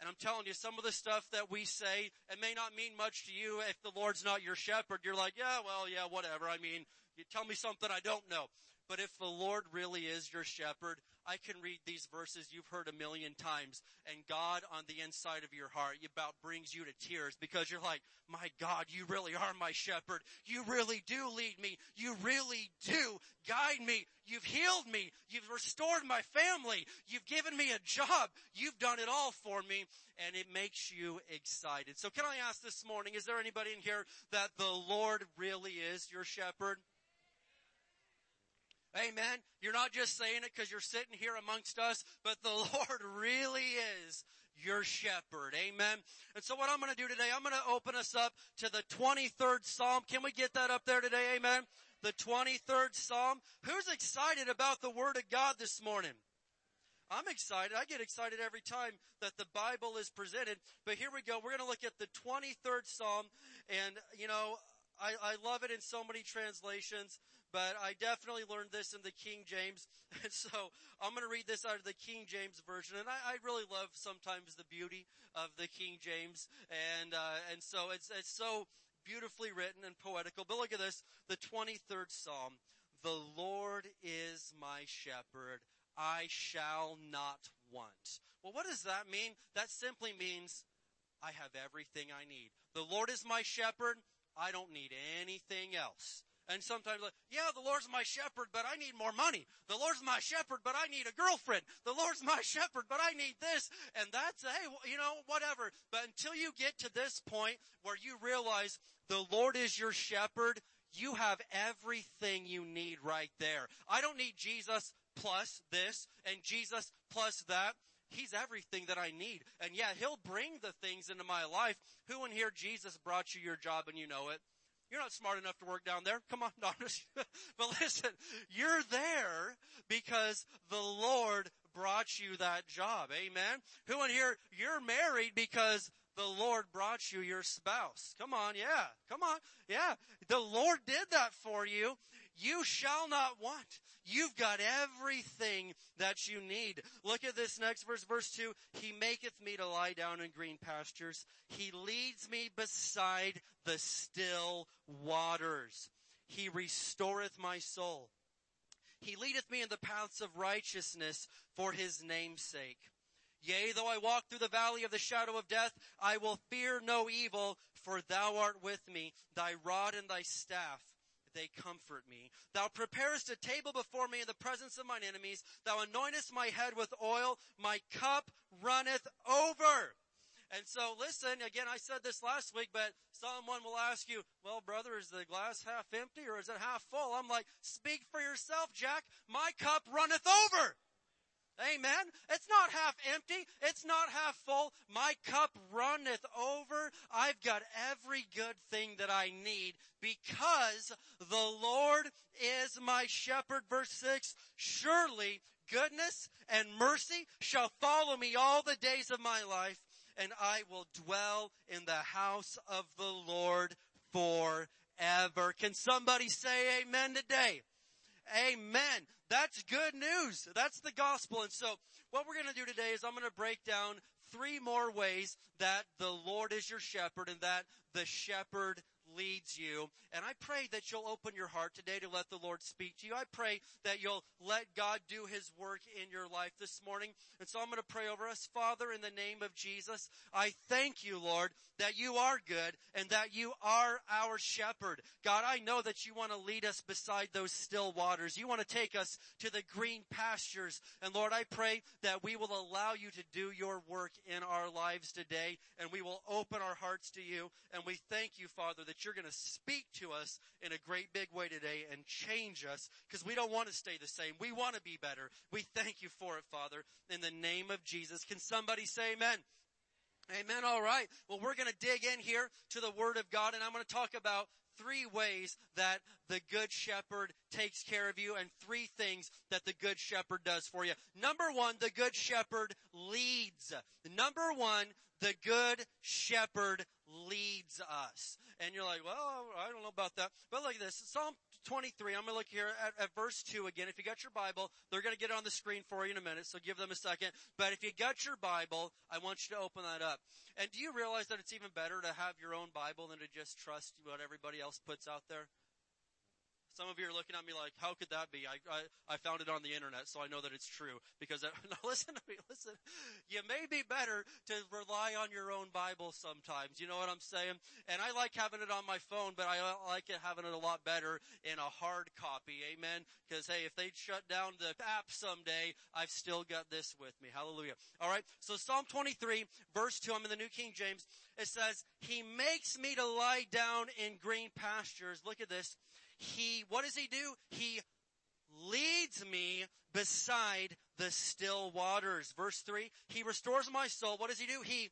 and I'm telling you, some of the stuff that we say, it may not mean much to you if the Lord's not your shepherd. You're like, yeah, well, yeah, whatever. I mean, you tell me something I don't know. But if the Lord really is your shepherd, I can read these verses you've heard a million times and God on the inside of your heart about brings you to tears because you're like, my God, you really are my shepherd. You really do lead me. You really do guide me. You've healed me. You've restored my family. You've given me a job. You've done it all for me and it makes you excited. So can I ask this morning, is there anybody in here that the Lord really is your shepherd? Amen. You're not just saying it because you're sitting here amongst us, but the Lord really is your shepherd. Amen. And so what I'm going to do today, I'm going to open us up to the 23rd Psalm. Can we get that up there today? Amen. The 23rd Psalm. Who's excited about the Word of God this morning? I'm excited. I get excited every time that the Bible is presented. But here we go. We're going to look at the 23rd Psalm. And, you know, I, I love it in so many translations, but I definitely learned this in the King James. And so I'm going to read this out of the King James version. And I, I really love sometimes the beauty of the King James. And, uh, and so it's, it's so beautifully written and poetical. But look at this. The 23rd Psalm. The Lord is my shepherd. I shall not want. Well, what does that mean? That simply means I have everything I need. The Lord is my shepherd. I don't need anything else. And sometimes, like, yeah, the Lord's my shepherd, but I need more money. The Lord's my shepherd, but I need a girlfriend. The Lord's my shepherd, but I need this. And that's, hey, you know, whatever. But until you get to this point where you realize the Lord is your shepherd, you have everything you need right there. I don't need Jesus plus this and Jesus plus that. He's everything that I need. And yeah, He'll bring the things into my life. Who in here Jesus brought you your job and you know it? You're not smart enough to work down there. Come on, no, but listen, you're there because the Lord brought you that job. Amen. Who in here, you're married because the Lord brought you your spouse. Come on, yeah. Come on. Yeah. The Lord did that for you. You shall not want. You've got everything that you need. Look at this next verse, verse two. He maketh me to lie down in green pastures. He leads me beside the still waters. He restoreth my soul. He leadeth me in the paths of righteousness for his name's sake. Yea, though I walk through the valley of the shadow of death, I will fear no evil, for thou art with me, thy rod and thy staff, they comfort me. Thou preparest a table before me in the presence of mine enemies. Thou anointest my head with oil. My cup runneth over. And so listen, again, I said this last week, but someone will ask you, well, brother, is the glass half empty or is it half full? I'm like, speak for yourself, Jack. My cup runneth over. Amen. It's not half empty. It's not half full. My cup runneth over. I've got every good thing that I need because the Lord is my shepherd. Verse six, surely goodness and mercy shall follow me all the days of my life and I will dwell in the house of the Lord forever. Can somebody say amen today? Amen. That's good news. That's the gospel. And so what we're going to do today is I'm going to break down three more ways that the Lord is your shepherd and that the shepherd leads you. And I pray that you'll open your heart today to let the Lord speak to you. I pray that you'll let God do His work in your life this morning. And so I'm going to pray over us. Father, in the name of Jesus, I thank you, Lord, that you are good and that you are our shepherd. God, I know that you want to lead us beside those still waters. You want to take us to the green pastures. And Lord, I pray that we will allow you to do your work in our lives today and we will open our hearts to you. And we thank you, Father, that you're going to speak to us in a great big way today and change us because we don't want to stay the same. We want to be better. We thank you for it, Father, in the name of Jesus. Can somebody say amen? Amen. All right. Well, we're going to dig in here to the Word of God and I'm going to talk about three ways that the Good Shepherd takes care of you and three things that the Good Shepherd does for you. Number one, the Good Shepherd leads. Number one, the Good Shepherd leads us. And you're like, well, I don't know about that. But look at this. Psalm 23. I'm going to look here at, at, verse 2 again. If you got your Bible, they're going to get it on the screen for you in a minute, so give them a second. But if you got your Bible, I want you to open that up. And do you realize that it's even better to have your own Bible than to just trust what everybody else puts out there? Some of you are looking at me like, how could that be? I, I, I found it on the internet, so I know that it's true. Because, no, listen to me, listen. You may be better to rely on your own Bible sometimes. You know what I'm saying? And I like having it on my phone, but I like it having it a lot better in a hard copy. Amen? Because hey, if they shut down the app someday, I've still got this with me. Hallelujah. Alright, so Psalm 23, verse 2, I'm in the New King James. It says, He makes me to lie down in green pastures. Look at this he, what does he do? He leads me beside the still waters. Verse three, he restores my soul. What does he do? He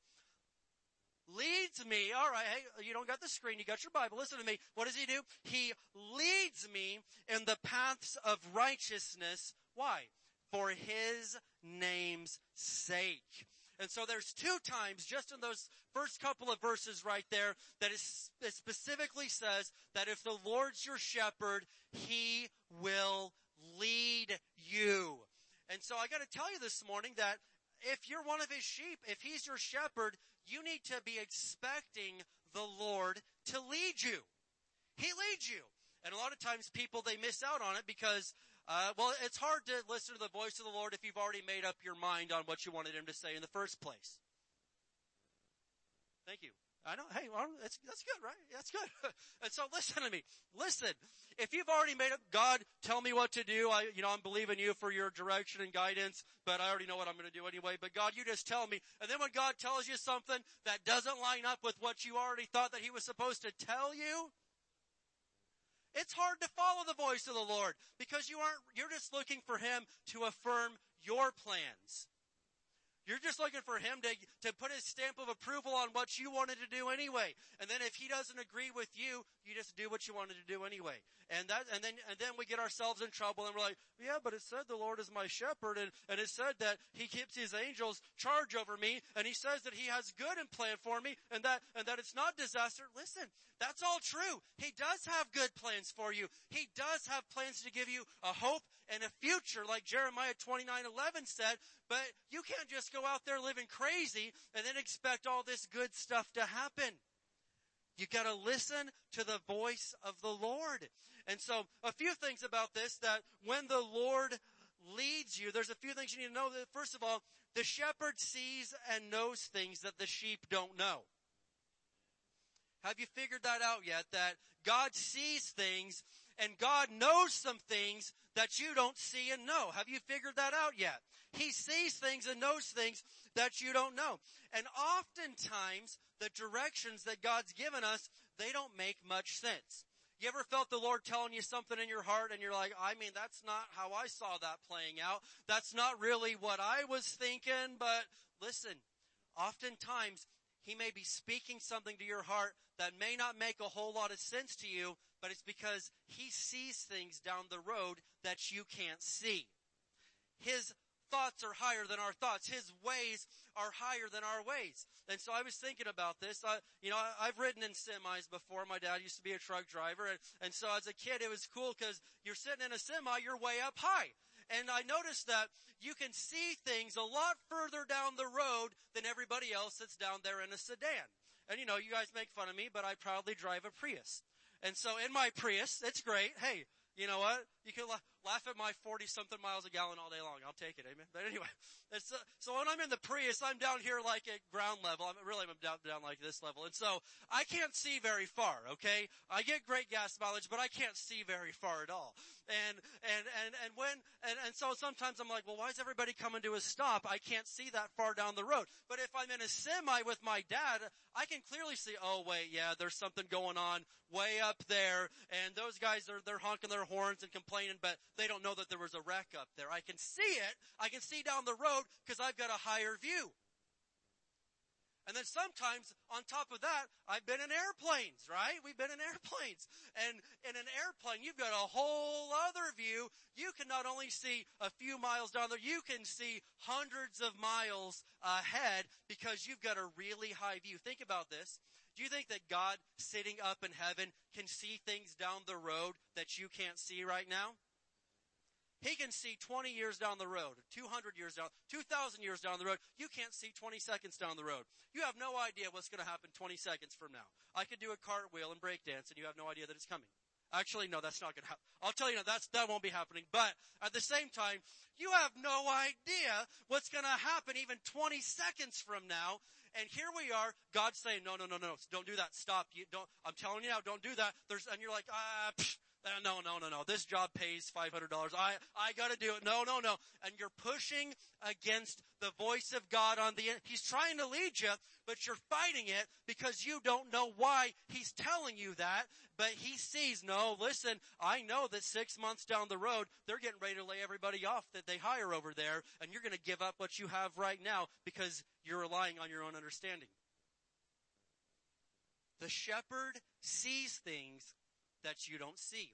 leads me. All right. Hey, you don't got the screen. You got your Bible. Listen to me. What does he do? He leads me in the paths of righteousness. Why? For his name's sake. And so there's two times just in those first couple of verses right there that it specifically says that if the Lord's your shepherd, he will lead you. And so I got to tell you this morning that if you're one of his sheep, if he's your shepherd, you need to be expecting the Lord to lead you. He leads you. And a lot of times people, they miss out on it because uh, well, it's hard to listen to the voice of the Lord if you've already made up your mind on what you wanted Him to say in the first place. Thank you. I know. Hey, well, that's that's good, right? That's good. and so, listen to me. Listen. If you've already made up, God, tell me what to do. I, you know, I'm believing you for your direction and guidance, but I already know what I'm going to do anyway. But God, you just tell me. And then when God tells you something that doesn't line up with what you already thought that He was supposed to tell you, it's hard to follow the voice of the Lord because you aren't, you're just looking for Him to affirm your plans. You're just looking for him to, to put his stamp of approval on what you wanted to do anyway. And then if he doesn't agree with you, you just do what you wanted to do anyway. And that, and then, and then we get ourselves in trouble and we're like, yeah, but it said the Lord is my shepherd and, and it said that he keeps his angels charge over me and he says that he has good in plan for me and that, and that it's not disaster. Listen, that's all true. He does have good plans for you. He does have plans to give you a hope and a future like Jeremiah 29:11 said, but you can't just go out there living crazy and then expect all this good stuff to happen. You gotta listen to the voice of the Lord. And so a few things about this that when the Lord leads you, there's a few things you need to know. First of all, the shepherd sees and knows things that the sheep don't know. Have you figured that out yet? That God sees things and God knows some things that you don't see and know. Have you figured that out yet? He sees things and knows things that you don't know. And oftentimes, the directions that God's given us, they don't make much sense. You ever felt the Lord telling you something in your heart and you're like, I mean, that's not how I saw that playing out. That's not really what I was thinking, but listen, oftentimes he may be speaking something to your heart that may not make a whole lot of sense to you, but it's because he sees things down the road that you can't see. His thoughts are higher than our thoughts. His ways are higher than our ways. And so I was thinking about this. I, you know, I, have ridden in semis before. My dad used to be a truck driver. And, and so as a kid, it was cool because you're sitting in a semi, you're way up high. And I noticed that you can see things a lot further down the road than everybody else that's down there in a sedan. And you know, you guys make fun of me, but I proudly drive a Prius. And so in my Prius, it's great. Hey, you know what? You can laugh at my 40 something miles a gallon all day long. I'll take it. Amen. But anyway, uh, so when I'm in the Prius, I'm down here like at ground level. I'm really, I'm down, down like this level. And so I can't see very far. Okay. I get great gas mileage, but I can't see very far at all. And, and, and, and when, and, and so sometimes I'm like, well, why is everybody coming to a stop? I can't see that far down the road. But if I'm in a semi with my dad, I can clearly see, oh wait, yeah, there's something going on way up there. And those guys are, they're honking their horns and complaining, but they don't know that there was a wreck up there. I can see it. I can see down the road because I've got a higher view. And then sometimes on top of that, I've been in airplanes, right? We've been in airplanes. And in an airplane, you've got a whole other view. You can not only see a few miles down there, you can see hundreds of miles ahead because you've got a really high view. Think about this. Do you think that God sitting up in heaven can see things down the road that you can't see right now? He can see 20 years down the road, 200 years down, 2,000 years down the road. You can't see 20 seconds down the road. You have no idea what's going to happen 20 seconds from now. I could do a cartwheel and break dance and you have no idea that it's coming. Actually, no, that's not going to happen. I'll tell you, no, that's, that won't be happening. But at the same time, you have no idea what's going to happen even 20 seconds from now. And here we are, God's saying, no, no, no, no, don't do that. Stop. You don't, I'm telling you now, don't do that. There's, and you're like, ah, psh, Uh, no, no, no, no. This job pays $500. I, I gotta do it. No, no, no. And you're pushing against the voice of God on the, He's trying to lead you, but you're fighting it because you don't know why He's telling you that. But He sees, no, listen, I know that six months down the road, they're getting ready to lay everybody off that they hire over there, and you're gonna give up what you have right now because you're relying on your own understanding. The shepherd sees things that you don't see.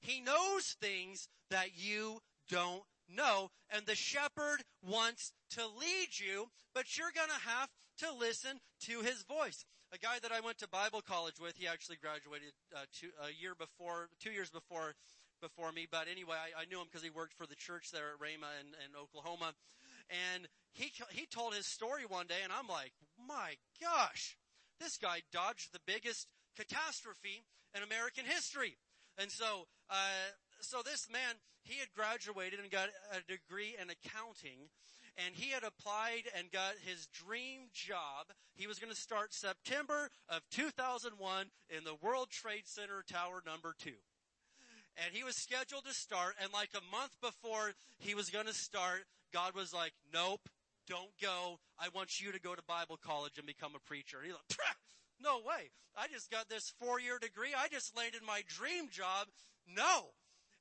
He knows things that you don't know. And the shepherd wants to lead you, but you're gonna have to listen to his voice. A guy that I went to Bible college with, he actually graduated uh, two, a year before, two years before, before me. But anyway, I, I knew him because he worked for the church there at Rhema in, in Oklahoma. And he, he told his story one day and I'm like, my gosh, this guy dodged the biggest catastrophe in American history. And so, uh, so this man, he had graduated and got a degree in accounting and he had applied and got his dream job. He was going to start September of 2001 in the World Trade Center Tower number two. And he was scheduled to start and like a month before he was going to start, God was like, nope, don't go. I want you to go to Bible college and become a preacher. And he's like, no way. I just got this four year degree. I just landed my dream job. No.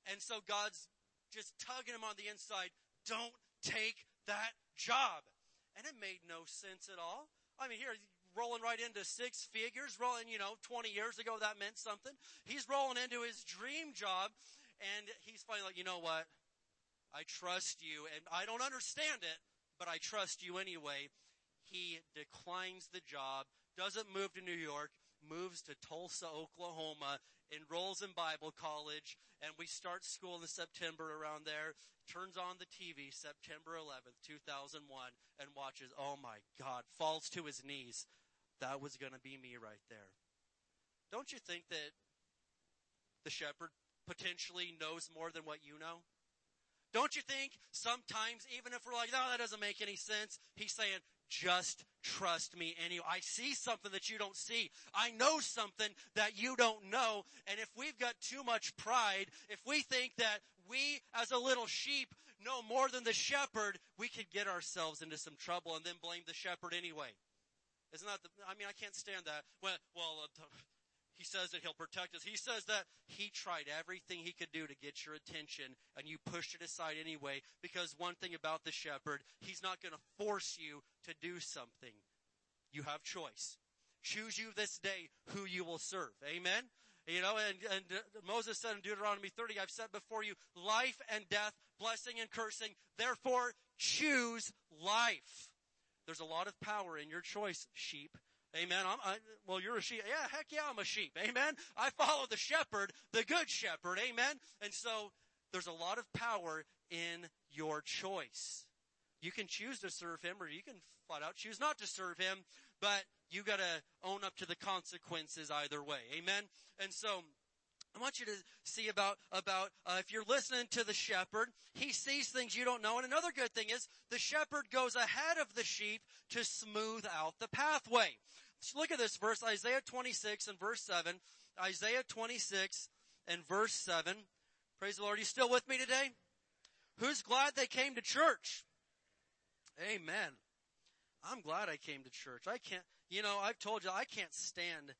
And so God's just tugging him on the inside. Don't take that job. And it made no sense at all. I mean, here, rolling right into six figures, rolling, you know, 20 years ago, that meant something. He's rolling into his dream job, and he's finally like, you know what? I trust you, and I don't understand it, but I trust you anyway. He declines the job, doesn't move to New York, moves to Tulsa, Oklahoma, enrolls in Bible college, and we start school in September around there, turns on the TV September 11th, 2001, and watches, oh my God, falls to his knees. That was gonna be me right there. Don't you think that the shepherd potentially knows more than what you know? Don't you think sometimes, even if we're like, no, that doesn't make any sense, he's saying, just trust me anyway. I see something that you don't see. I know something that you don't know. And if we've got too much pride, if we think that we as a little sheep know more than the shepherd, we could get ourselves into some trouble and then blame the shepherd anyway. Isn't that the, I mean, I can't stand that. Well, well, uh, he says that he'll protect us. He says that he tried everything he could do to get your attention and you pushed it aside anyway because one thing about the shepherd, he's not going to force you to do something. You have choice. Choose you this day who you will serve. Amen. You know, and, and uh, Moses said in Deuteronomy 30, I've set before you life and death, blessing and cursing. Therefore choose life. There's a lot of power in your choice, sheep. Amen. I'm, I, well, you're a sheep. Yeah, heck yeah, I'm a sheep. Amen. I follow the shepherd, the good shepherd. Amen. And so there's a lot of power in your choice. You can choose to serve him or you can flat out choose not to serve him, but you gotta own up to the consequences either way. Amen. And so, I want you to see about, about, uh, if you're listening to the shepherd, he sees things you don't know. And another good thing is the shepherd goes ahead of the sheep to smooth out the pathway. Look at this verse, Isaiah 26 and verse 7. Isaiah 26 and verse 7. Praise the Lord. Are you still with me today? Who's glad they came to church? Amen. I'm glad I came to church. I can't, you know, I've told you I can't stand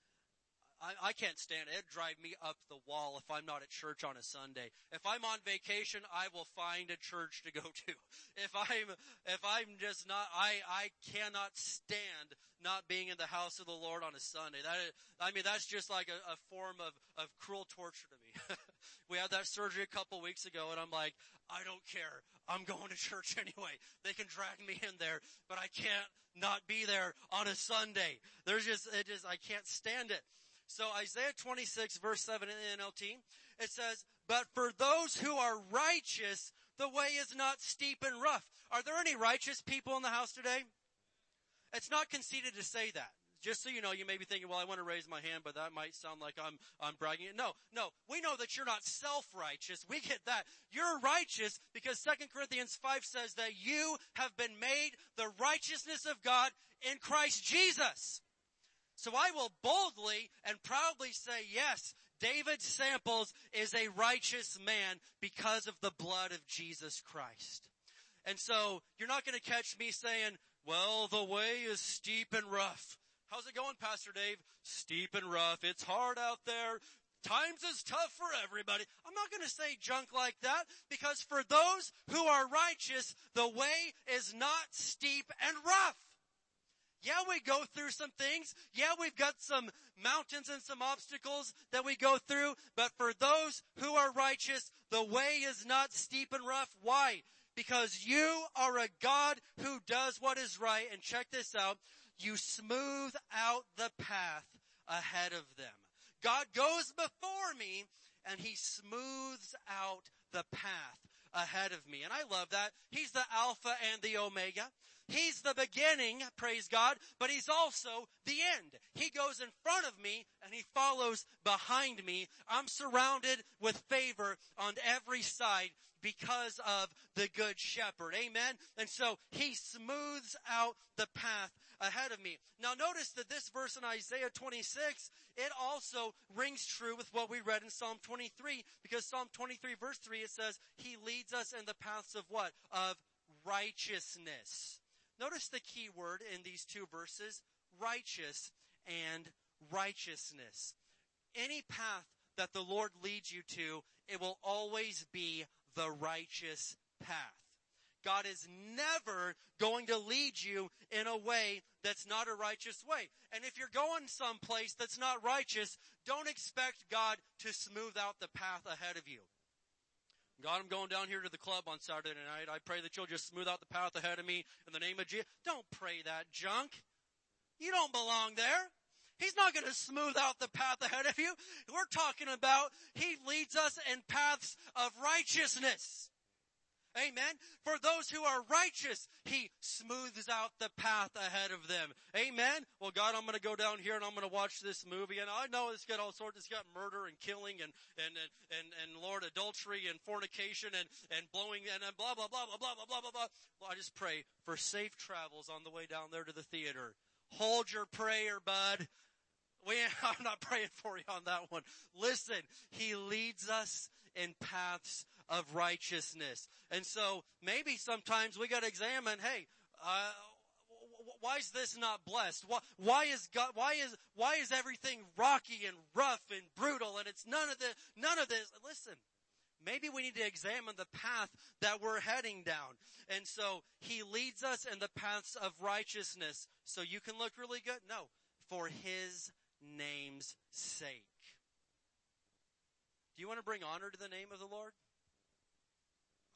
I, I can't stand it. It'd drive me up the wall if I'm not at church on a Sunday. If I'm on vacation, I will find a church to go to. If I'm, if I'm just not, I, I cannot stand not being in the house of the Lord on a Sunday. That is, I mean, that's just like a, a form of, of cruel torture to me. we had that surgery a couple weeks ago and I'm like, I don't care. I'm going to church anyway. They can drag me in there, but I can't not be there on a Sunday. There's just, it just, I can't stand it. So Isaiah 26 verse 7 in the NLT, it says, but for those who are righteous, the way is not steep and rough. Are there any righteous people in the house today? It's not conceited to say that. Just so you know, you may be thinking, well, I want to raise my hand, but that might sound like I'm, I'm bragging. No, no, we know that you're not self-righteous. We get that. You're righteous because 2 Corinthians 5 says that you have been made the righteousness of God in Christ Jesus. So I will boldly and proudly say, yes, David Samples is a righteous man because of the blood of Jesus Christ. And so you're not going to catch me saying, well, the way is steep and rough. How's it going, Pastor Dave? Steep and rough. It's hard out there. Times is tough for everybody. I'm not going to say junk like that because for those who are righteous, the way is not steep and rough. Yeah, we go through some things. Yeah, we've got some mountains and some obstacles that we go through. But for those who are righteous, the way is not steep and rough. Why? Because you are a God who does what is right. And check this out. You smooth out the path ahead of them. God goes before me and he smooths out the path ahead of me. And I love that. He's the Alpha and the Omega. He's the beginning, praise God, but He's also the end. He goes in front of me and He follows behind me. I'm surrounded with favor on every side because of the good shepherd. Amen. And so he smooths out the path ahead of me. Now notice that this verse in Isaiah 26, it also rings true with what we read in Psalm 23 because Psalm 23 verse 3 it says, he leads us in the paths of what? Of righteousness. Notice the key word in these two verses, righteous and righteousness. Any path that the Lord leads you to, it will always be the righteous path. God is never going to lead you in a way that's not a righteous way. And if you're going someplace that's not righteous, don't expect God to smooth out the path ahead of you. God, I'm going down here to the club on Saturday night. I pray that you'll just smooth out the path ahead of me in the name of Jesus. Don't pray that junk. You don't belong there. He's not going to smooth out the path ahead of you. We're talking about He leads us in paths of righteousness. Amen. For those who are righteous, He smooths out the path ahead of them. Amen. Well, God, I'm going to go down here and I'm going to watch this movie, and I know it's got all sorts. It's got murder and killing and and and and, and Lord adultery and fornication and and blowing and, blah blah blah blah blah blah blah blah blah. Well, I just pray for safe travels on the way down there to the theater. Hold your prayer, bud. We, I'm not praying for you on that one. Listen, He leads us in paths of righteousness. And so maybe sometimes we got to examine, hey, uh, why is this not blessed? Why, why is God, why is, why is everything rocky and rough and brutal and it's none of the, none of this? Listen, maybe we need to examine the path that we're heading down. And so he leads us in the paths of righteousness. So you can look really good? No. For his name's sake. Do you want to bring honor to the name of the Lord?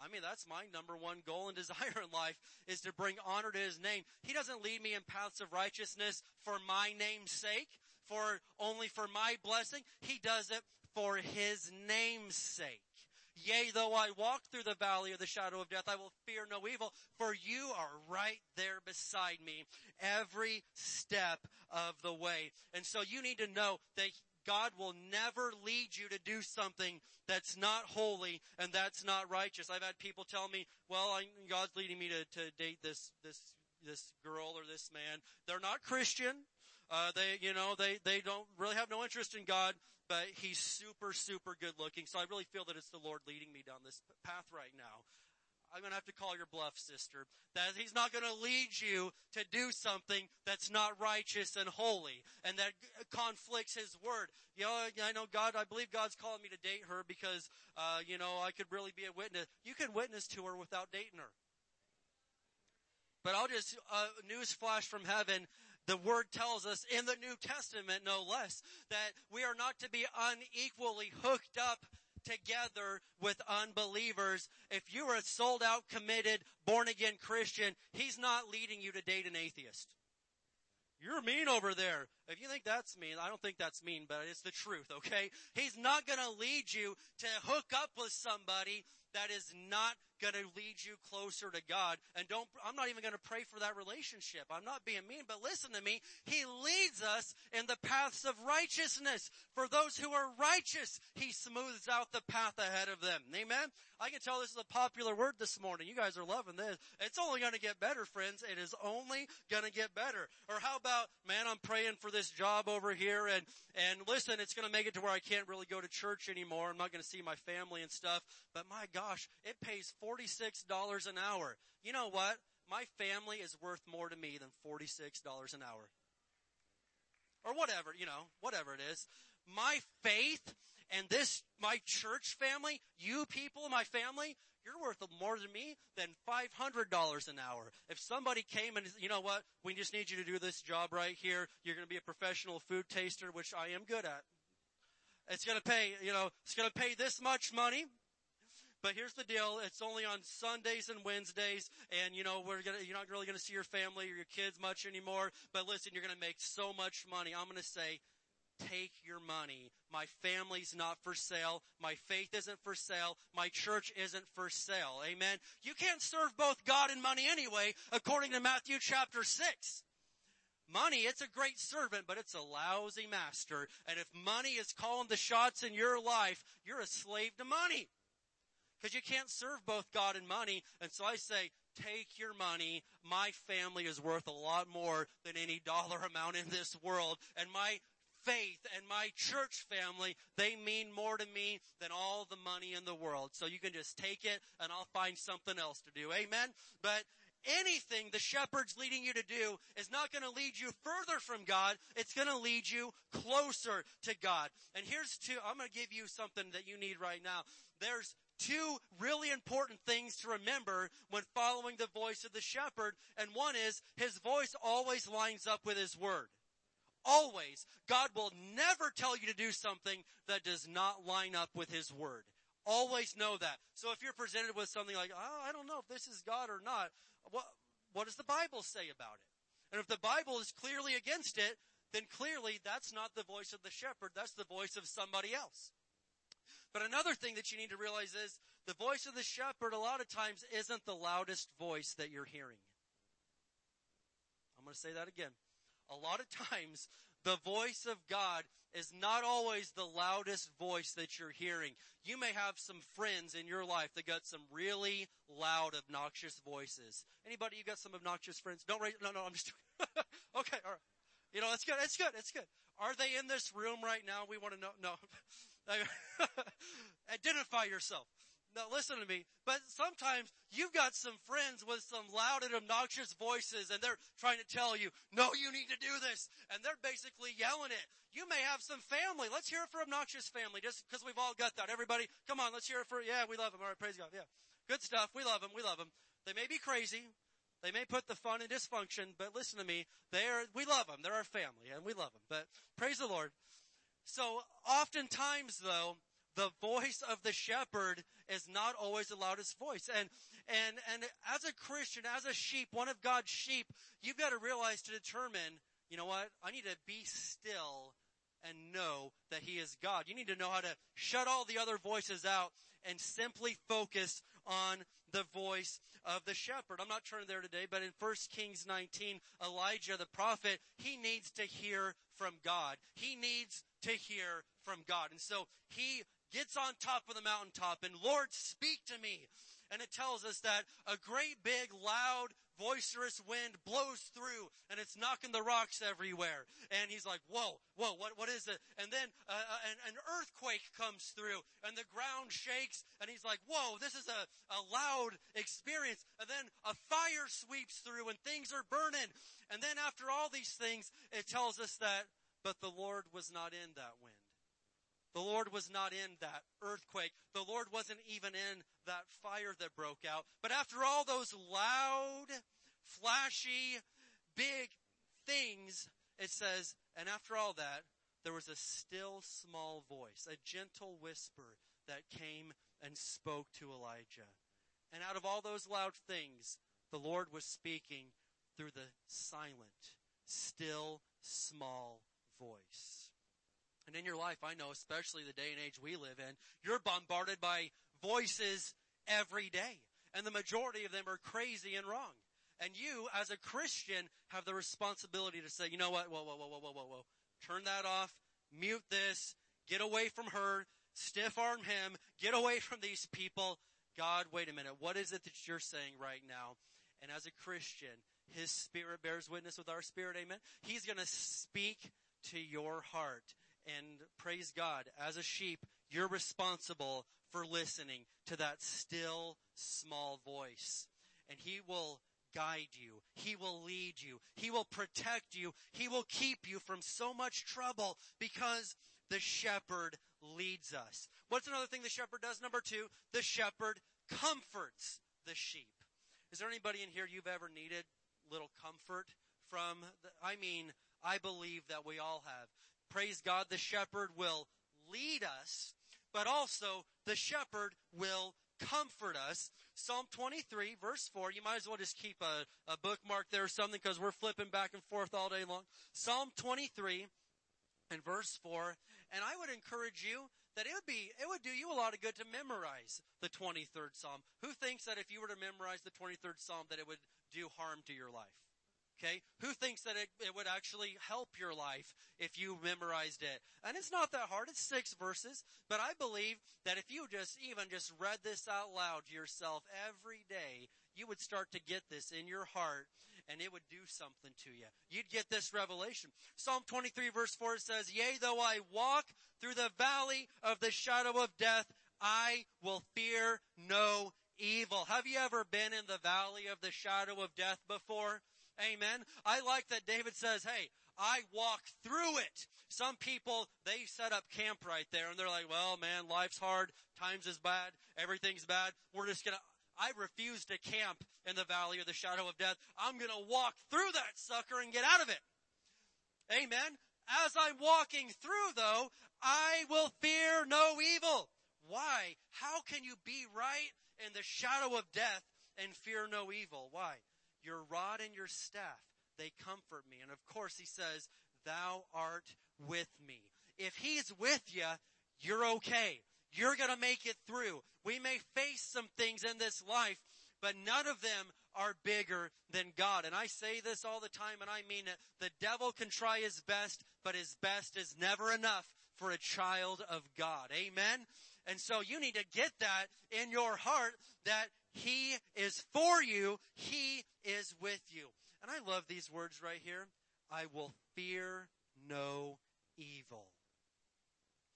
I mean, that's my number one goal and desire in life is to bring honor to His name. He doesn't lead me in paths of righteousness for my name's sake, for only for my blessing. He does it for His name's sake. Yea, though I walk through the valley of the shadow of death, I will fear no evil, for you are right there beside me every step of the way. And so you need to know that God will never lead you to do something that's not holy and that's not righteous. I've had people tell me, well, I, God's leading me to, to date this, this, this girl or this man. They're not Christian. Uh, they, you know, they, they don't really have no interest in God, but he's super, super good looking. So I really feel that it's the Lord leading me down this path right now. I'm going to have to call your bluff, sister. That he's not going to lead you to do something that's not righteous and holy and that conflicts his word. You know, I know God, I believe God's calling me to date her because, uh, you know, I could really be a witness. You can witness to her without dating her. But I'll just, uh, news flash from heaven. The word tells us in the New Testament, no less, that we are not to be unequally hooked up together with unbelievers. If you're a sold out, committed, born again Christian, he's not leading you to date an atheist. You're mean over there. If you think that's mean, I don't think that's mean, but it's the truth, okay? He's not gonna lead you to hook up with somebody that is not going to lead you closer to God. And don't, I'm not even going to pray for that relationship. I'm not being mean, but listen to me. He leads us in the paths of righteousness. For those who are righteous, He smooths out the path ahead of them. Amen? I can tell this is a popular word this morning. You guys are loving this. It's only going to get better, friends. It is only going to get better. Or how about, man, I'm praying for this job over here and, and listen, it's going to make it to where I can't really go to church anymore. I'm not going to see my family and stuff. But my gosh, it pays $46 an hour. You know what? My family is worth more to me than $46 an hour. Or whatever, you know, whatever it is. My faith and this, my church family, you people, my family, you're worth more to me than $500 an hour. If somebody came and, you know what, we just need you to do this job right here. You're going to be a professional food taster, which I am good at. It's going to pay, you know, it's going to pay this much money. But here's the deal. It's only on Sundays and Wednesdays and you know, we're gonna, you're not really gonna see your family or your kids much anymore. But listen, you're gonna make so much money. I'm gonna say, take your money. My family's not for sale. My faith isn't for sale. My church isn't for sale. Amen. You can't serve both God and money anyway, according to Matthew chapter 6. Money, it's a great servant, but it's a lousy master. And if money is calling the shots in your life, you're a slave to money. Because you can't serve both God and money. And so I say, take your money. My family is worth a lot more than any dollar amount in this world. And my faith and my church family, they mean more to me than all the money in the world. So you can just take it and I'll find something else to do. Amen? But anything the shepherd's leading you to do is not going to lead you further from God. It's going to lead you closer to God. And here's two, I'm going to give you something that you need right now. There's two really important things to remember when following the voice of the shepherd. And one is his voice always lines up with his word. Always. God will never tell you to do something that does not line up with his word. Always know that. So if you're presented with something like, oh, I don't know if this is God or not, what, what does the Bible say about it? And if the Bible is clearly against it, then clearly that's not the voice of the shepherd, that's the voice of somebody else. But another thing that you need to realize is The voice of the shepherd a lot of times isn't the loudest voice that you're hearing. I'm going to say that again. A lot of times, the voice of God is not always the loudest voice that you're hearing. You may have some friends in your life that got some really loud, obnoxious voices. Anybody, you got some obnoxious friends? Don't raise, no, no, I'm just, okay, alright. You know, it's good, it's good, it's good. Are they in this room right now? We want to know, no. Identify yourself. Now listen to me, but sometimes you've got some friends with some loud and obnoxious voices and they're trying to tell you, no, you need to do this. And they're basically yelling it. You may have some family. Let's hear it for obnoxious family just because we've all got that. Everybody, come on, let's hear it for, yeah, we love them. All right, praise God. Yeah. Good stuff. We love them. We love them. They may be crazy. They may put the fun in dysfunction, but listen to me. They are, we love them. They're our family and we love them. But praise the Lord. So oftentimes though, the voice of the shepherd is not always the loudest voice. And, and, and as a Christian, as a sheep, one of God's sheep, you've got to realize to determine, you know what? I need to be still and know that he is God. You need to know how to shut all the other voices out and simply focus on the voice of the shepherd. I'm not turning there today, but in 1 Kings 19, Elijah the prophet, he needs to hear from God. He needs to hear from God. And so he gets on top of the mountaintop and Lord, speak to me. And it tells us that a great big loud boisterous wind blows through and it's knocking the rocks everywhere. And he's like, whoa, whoa, what, what is it? And then uh, uh, an, an, earthquake comes through and the ground shakes and he's like, whoa, this is a, a loud experience. And then a fire sweeps through and things are burning. And then after all these things, it tells us that, but the Lord was not in that wind. The Lord was not in that earthquake. The Lord wasn't even in that fire that broke out. But after all those loud, flashy, big things, it says, and after all that, there was a still small voice, a gentle whisper that came and spoke to Elijah. And out of all those loud things, the Lord was speaking through the silent, still, small voice. And in your life, I know, especially the day and age we live in, you're bombarded by voices every day. And the majority of them are crazy and wrong. And you, as a Christian, have the responsibility to say, you know what, whoa, whoa, whoa, whoa, whoa, whoa, whoa. Turn that off, mute this, get away from her, stiff arm him, get away from these people. God, wait a minute, what is it that you're saying right now? And as a Christian, His Spirit bears witness with our spirit, amen? He's gonna speak to your heart. And praise God, as a sheep, you're responsible for listening to that still small voice. And He will guide you. He will lead you. He will protect you. He will keep you from so much trouble because the shepherd leads us. What's another thing the shepherd does? Number two, the shepherd comforts the sheep. Is there anybody in here you've ever needed little comfort from? The, I mean, I believe that we all have praise God, the shepherd will lead us, but also the shepherd will comfort us. Psalm 23 verse 4, you might as well just keep a, a bookmark there or something because we're flipping back and forth all day long. Psalm 23 and verse 4, and I would encourage you that it would be, it would do you a lot of good to memorize the 23rd Psalm. Who thinks that if you were to memorize the 23rd Psalm that it would do harm to your life? Okay? Who thinks that it, it would actually help your life if you memorized it? And it's not that hard. It's six verses. But I believe that if you just even just read this out loud to yourself every day, you would start to get this in your heart and it would do something to you. You'd get this revelation. Psalm 23 verse 4 says, Yea, though I walk through the valley of the shadow of death, I will fear no evil. Have you ever been in the valley of the shadow of death before? Amen. I like that David says, hey, I walk through it. Some people, they set up camp right there and they're like, well, man, life's hard. Times is bad. Everything's bad. We're just gonna, I refuse to camp in the valley of the shadow of death. I'm gonna walk through that sucker and get out of it. Amen. As I'm walking through though, I will fear no evil. Why? How can you be right in the shadow of death and fear no evil? Why? Your rod and your staff, they comfort me. And of course he says, thou art with me. If he's with you, you're okay. You're gonna make it through. We may face some things in this life, but none of them are bigger than God. And I say this all the time and I mean it. The devil can try his best, but his best is never enough for a child of God. Amen? And so you need to get that in your heart that he is for you. He is with you. And I love these words right here. I will fear no evil.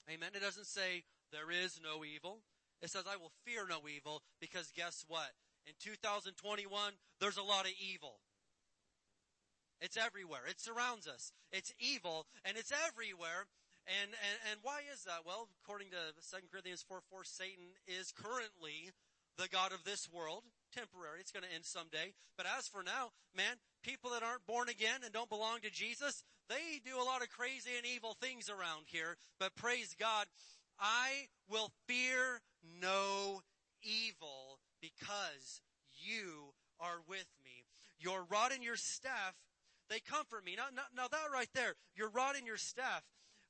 Amen. It doesn't say there is no evil. It says I will fear no evil because guess what? In 2021, there's a lot of evil. It's everywhere. It surrounds us. It's evil and it's everywhere. And, and, and why is that? Well, according to 2 Corinthians 4, 4, Satan is currently the God of this world. Temporary. It's going to end someday. But as for now, man, people that aren't born again and don't belong to Jesus, they do a lot of crazy and evil things around here. But praise God, I will fear no evil because you are with me. Your rod and your staff, they comfort me. Now, now, now that right there, your rod and your staff,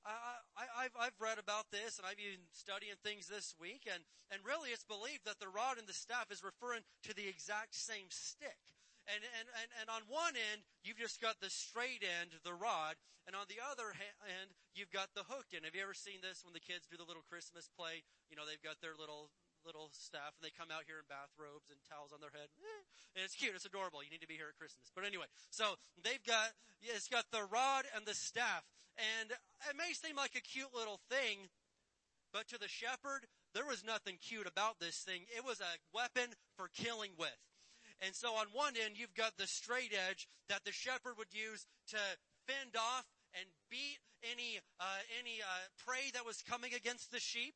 I, have I've read about this and I've been studying things this week and, and really it's believed that the rod and the staff is referring to the exact same stick. And, and, and, and on one end, you've just got the straight end, the rod, and on the other end, you've got the hooked end. Have you ever seen this when the kids do the little Christmas play? You know, they've got their little little staff and they come out here in bathrobes and towels on their head. Eh, and it's cute. It's adorable. You need to be here at Christmas. But anyway, so they've got, it's got the rod and the staff. And it may seem like a cute little thing, but to the shepherd, there was nothing cute about this thing. It was a weapon for killing with. And so on one end, you've got the straight edge that the shepherd would use to fend off and beat any uh, any uh, prey that was coming against the sheep.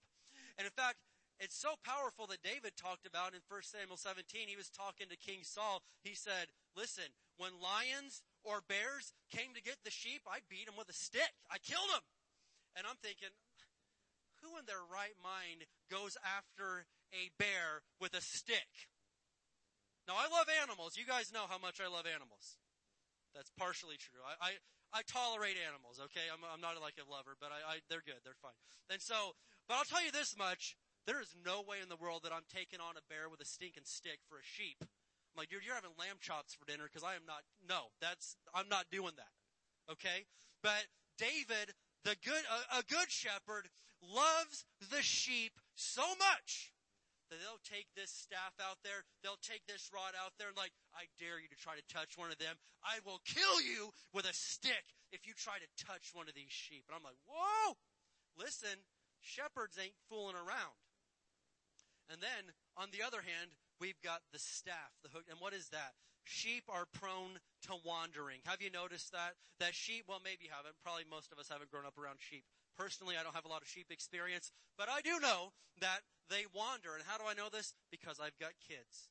And in fact, it's so powerful that David talked about in 1 Samuel 17. He was talking to King Saul. He said, listen, when lions or bears came to get the sheep, I beat them with a stick. I killed them. And I'm thinking, who in their right mind goes after a bear with a stick? Now I love animals. You guys know how much I love animals. That's partially true. I, I, I tolerate animals, okay? I'm, I'm not like a lover, but I, I, they're good. They're fine. And so, but I'll tell you this much. There is no way in the world that I'm taking on a bear with a stinking stick for a sheep. I'm like, dude, you're having lamb chops for dinner because I am not, no, that's, I'm not doing that. Okay? But David, the good, a, a good shepherd loves the sheep so much that they'll take this staff out there, they'll take this rod out there, and like, I dare you to try to touch one of them. I will kill you with a stick if you try to touch one of these sheep. And I'm like, whoa! Listen, shepherds ain't fooling around. And then, on the other hand, we've got the staff, the hook. And what is that? Sheep are prone to wandering. Have you noticed that? That sheep, well, maybe you haven't. Probably most of us haven't grown up around sheep. Personally, I don't have a lot of sheep experience, but I do know that they wander. And how do I know this? Because I've got kids.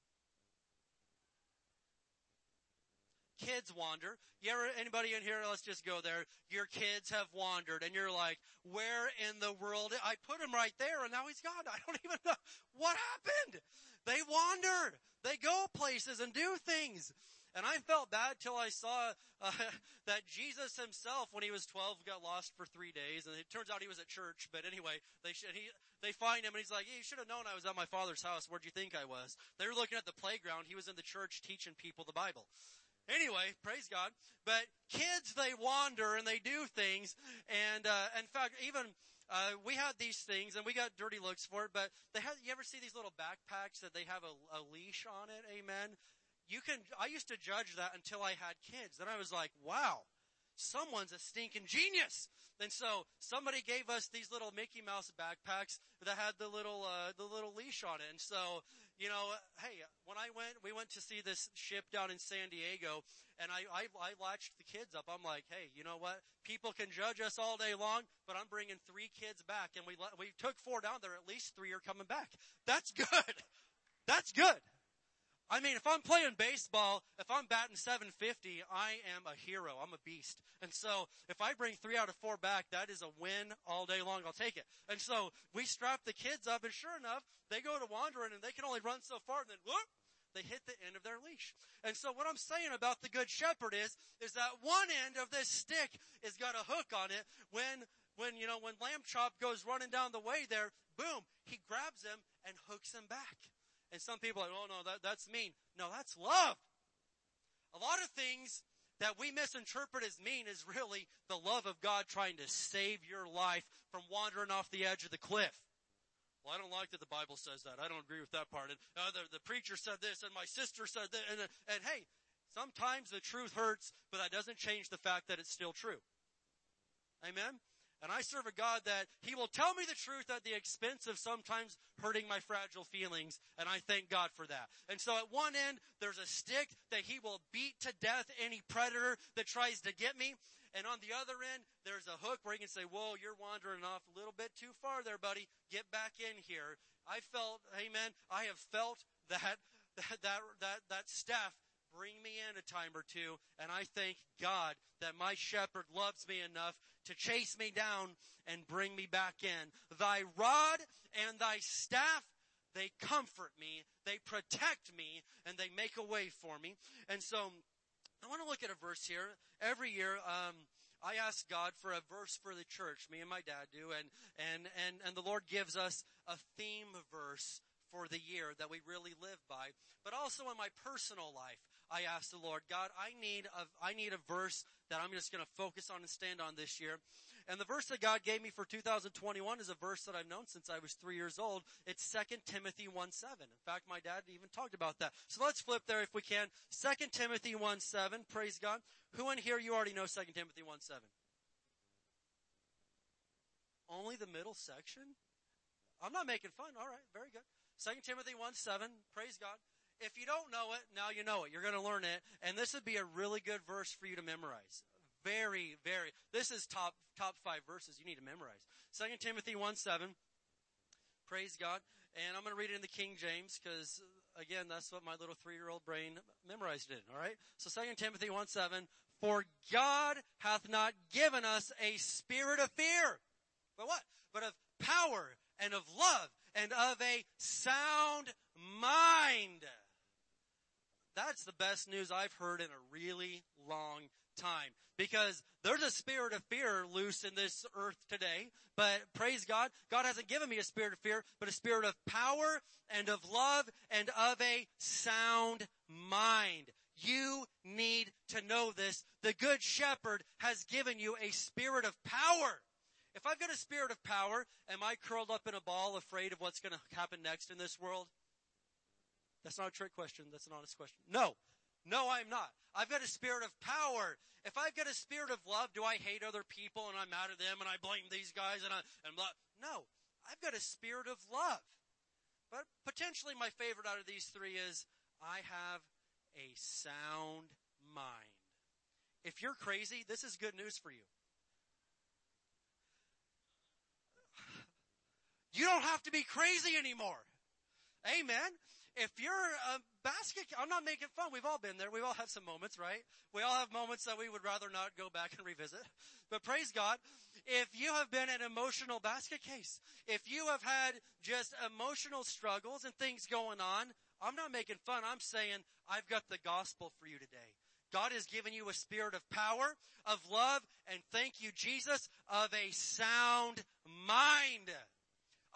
Kids wander. You ever, anybody in here, let's just go there. Your kids have wandered and you're like, where in the world? I put him right there and now he's gone. I don't even know what happened. They wander. They go places and do things. And I felt bad till I saw uh, that Jesus himself, when he was 12, got lost for three days. And it turns out he was at church. But anyway, they he, they find him and he's like, hey, you should have known I was at my father's house. Where'd you think I was? They were looking at the playground. He was in the church teaching people the Bible. Anyway, praise God. But kids, they wander and they do things. And, uh, in fact, even, uh, we had these things and we got dirty looks for it, but they have, you ever see these little backpacks that they have a, a leash on it? Amen you can, I used to judge that until I had kids. Then I was like, wow, someone's a stinking genius. And so somebody gave us these little Mickey Mouse backpacks that had the little, uh, the little leash on it. And so, you know, hey, when I went, we went to see this ship down in San Diego and I, I, I latched the kids up. I'm like, hey, you know what? People can judge us all day long, but I'm bringing three kids back and we, we took four down there. At least three are coming back. That's good. That's good. I mean, if I'm playing baseball, if I'm batting 750, I am a hero. I'm a beast. And so if I bring three out of four back, that is a win all day long. I'll take it. And so we strap the kids up and sure enough, they go to wandering and they can only run so far and then whoop, they hit the end of their leash. And so what I'm saying about the good shepherd is, is that one end of this stick has got a hook on it when when, you know, when Lamb Chop goes running down the way there, boom, he grabs him and hooks him back. And some people are like, oh no, that, that's mean. No, that's love. A lot of things that we misinterpret as mean is really the love of God trying to save your life from wandering off the edge of the cliff. Well, I don't like that the Bible says that. I don't agree with that part. And uh, the, the preacher said this, and my sister said that. And, and hey, sometimes the truth hurts, but that doesn't change the fact that it's still true. Amen. And I serve a God that He will tell me the truth at the expense of sometimes hurting my fragile feelings, and I thank God for that. And so at one end, there's a stick that He will beat to death any predator that tries to get me. And on the other end, there's a hook where He can say, whoa, you're wandering off a little bit too far there, buddy. Get back in here. I felt, amen, I have felt that, that, that, that, that staff bring me in a time or two, and I thank God that my shepherd loves me enough to chase me down and bring me back in. Thy rod and thy staff, they comfort me, they protect me, and they make a way for me. And so, I want to look at a verse here. Every year, um, I ask God for a verse for the church. Me and my dad do, and and and and the Lord gives us a theme verse for the year that we really live by. But also in my personal life, I asked the Lord, God, I need a, I need a verse that I'm just going to focus on and stand on this year. And the verse that God gave me for 2021 is a verse that I've known since I was three years old. It's 2 Timothy 1 7. In fact, my dad even talked about that. So let's flip there if we can. 2 Timothy 1 7. Praise God. Who in here you already know 2 Timothy 1 7? Only the middle section? I'm not making fun. All right. Very good. 2 Timothy 1 7. Praise God. If you don't know it, now you know it. You're going to learn it. And this would be a really good verse for you to memorize. Very, very. This is top, top five verses you need to memorize. 2 Timothy 1 7. Praise God. And I'm going to read it in the King James because, again, that's what my little three year old brain memorized it in. All right. So 2 Timothy 1 7. For God hath not given us a spirit of fear. But what? But of power and of love and of a sound mind. That's the best news I've heard in a really long time because there's a spirit of fear loose in this earth today. But praise God, God hasn't given me a spirit of fear, but a spirit of power and of love and of a sound mind. You need to know this. The good shepherd has given you a spirit of power. If I've got a spirit of power, am I curled up in a ball afraid of what's going to happen next in this world? That's not a trick question. That's an honest question. No. No, I'm not. I've got a spirit of power. If I've got a spirit of love, do I hate other people and I'm mad at them and I blame these guys and I, and blah? No. I've got a spirit of love. But potentially my favorite out of these three is I have a sound mind. If you're crazy, this is good news for you. You don't have to be crazy anymore. Amen if you're a basket, I'm not making fun. We've all been there. We've all had some moments, right? We all have moments that we would rather not go back and revisit. But praise God, if you have been an emotional basket case, if you have had just emotional struggles and things going on, I'm not making fun. I'm saying I've got the gospel for you today. God has given you a spirit of power, of love, and thank you, Jesus, of a sound mind.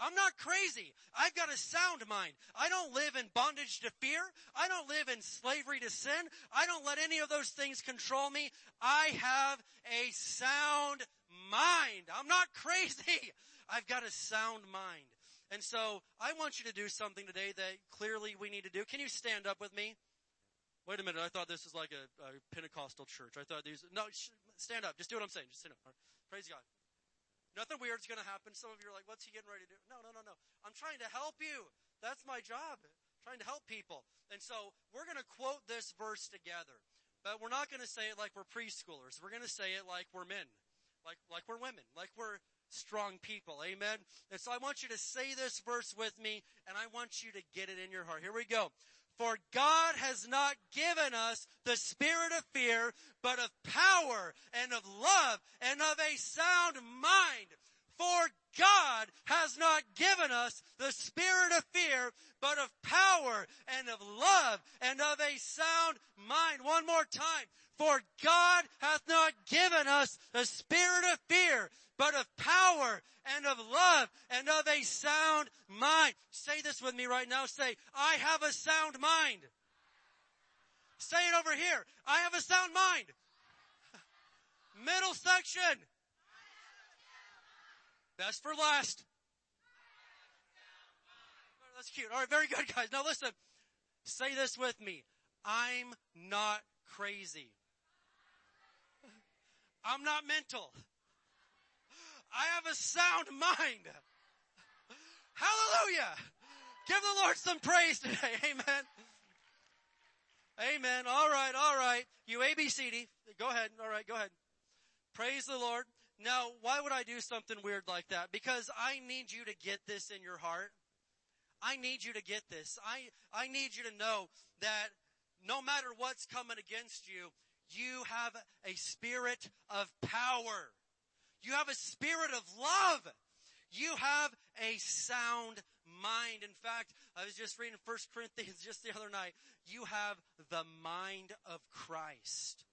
I'm not crazy. I've got a sound mind. I don't live in bondage to fear. I don't live in slavery to sin. I don't let any of those things control me. I have a sound mind. I'm not crazy. I've got a sound mind. And so I want you to do something today that clearly we need to do. Can you stand up with me? Wait a minute. I thought this was like a, a Pentecostal church. I thought these, no, stand up. Just do what I'm saying. Just stand up. Praise God. Nothing weird's gonna happen. Some of you are like, what's he getting ready to do? No, no, no, no. I'm trying to help you. That's my job. trying to help people. And so we're gonna quote this verse together. But we're not gonna say it like we're preschoolers. We're gonna say it like we're men. Like, like we're women. Like we're strong people. Amen. And so I want you to say this verse with me and I want you to get it in your heart. Here we go. For God has not given us the spirit of fear, but of power and of love and of a sound mind. For God has not given us the spirit of fear, but of power and of love and of a sound mind. One more time. For God hath not given us the spirit of fear, but of power and of love and of a sound mind. Say this with me right now. Say, I have a sound mind. Say it over here. I have a sound mind. Middle section. Best for last. That's cute. All right, very good, guys. Now listen. Say this with me. I'm not crazy. I'm not mental. I have a sound mind. Hallelujah. Give the Lord some praise today. Amen. Amen. All right. All right. You ABCD. Go ahead. All right. Go ahead. Praise the Lord. Now, why would I do something weird like that? Because I need you to get this in your heart. I need you to get this. I, I need you to know that no matter what's coming against you, you have a spirit of power. You have a spirit of love. You have a sound mind. In fact, I was just reading 1 Corinthians just the other night. You have the mind of Christ.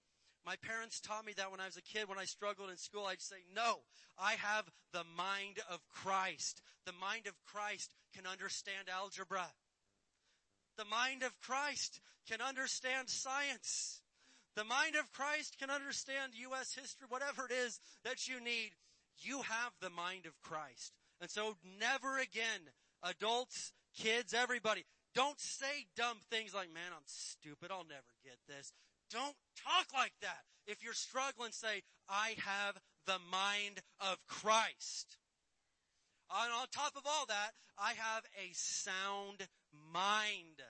My parents taught me that when I was a kid, when I struggled in school, I'd say, no, I have the mind of Christ. The mind of Christ can understand algebra. The mind of Christ can understand science. The mind of Christ can understand U.S. history, whatever it is that you need. You have the mind of Christ. And so never again, adults, kids, everybody, don't say dumb things like, man, I'm stupid. I'll never get this. Don't talk like that. If you're struggling, say, I have the mind of Christ. And on top of all that, I have a sound mind.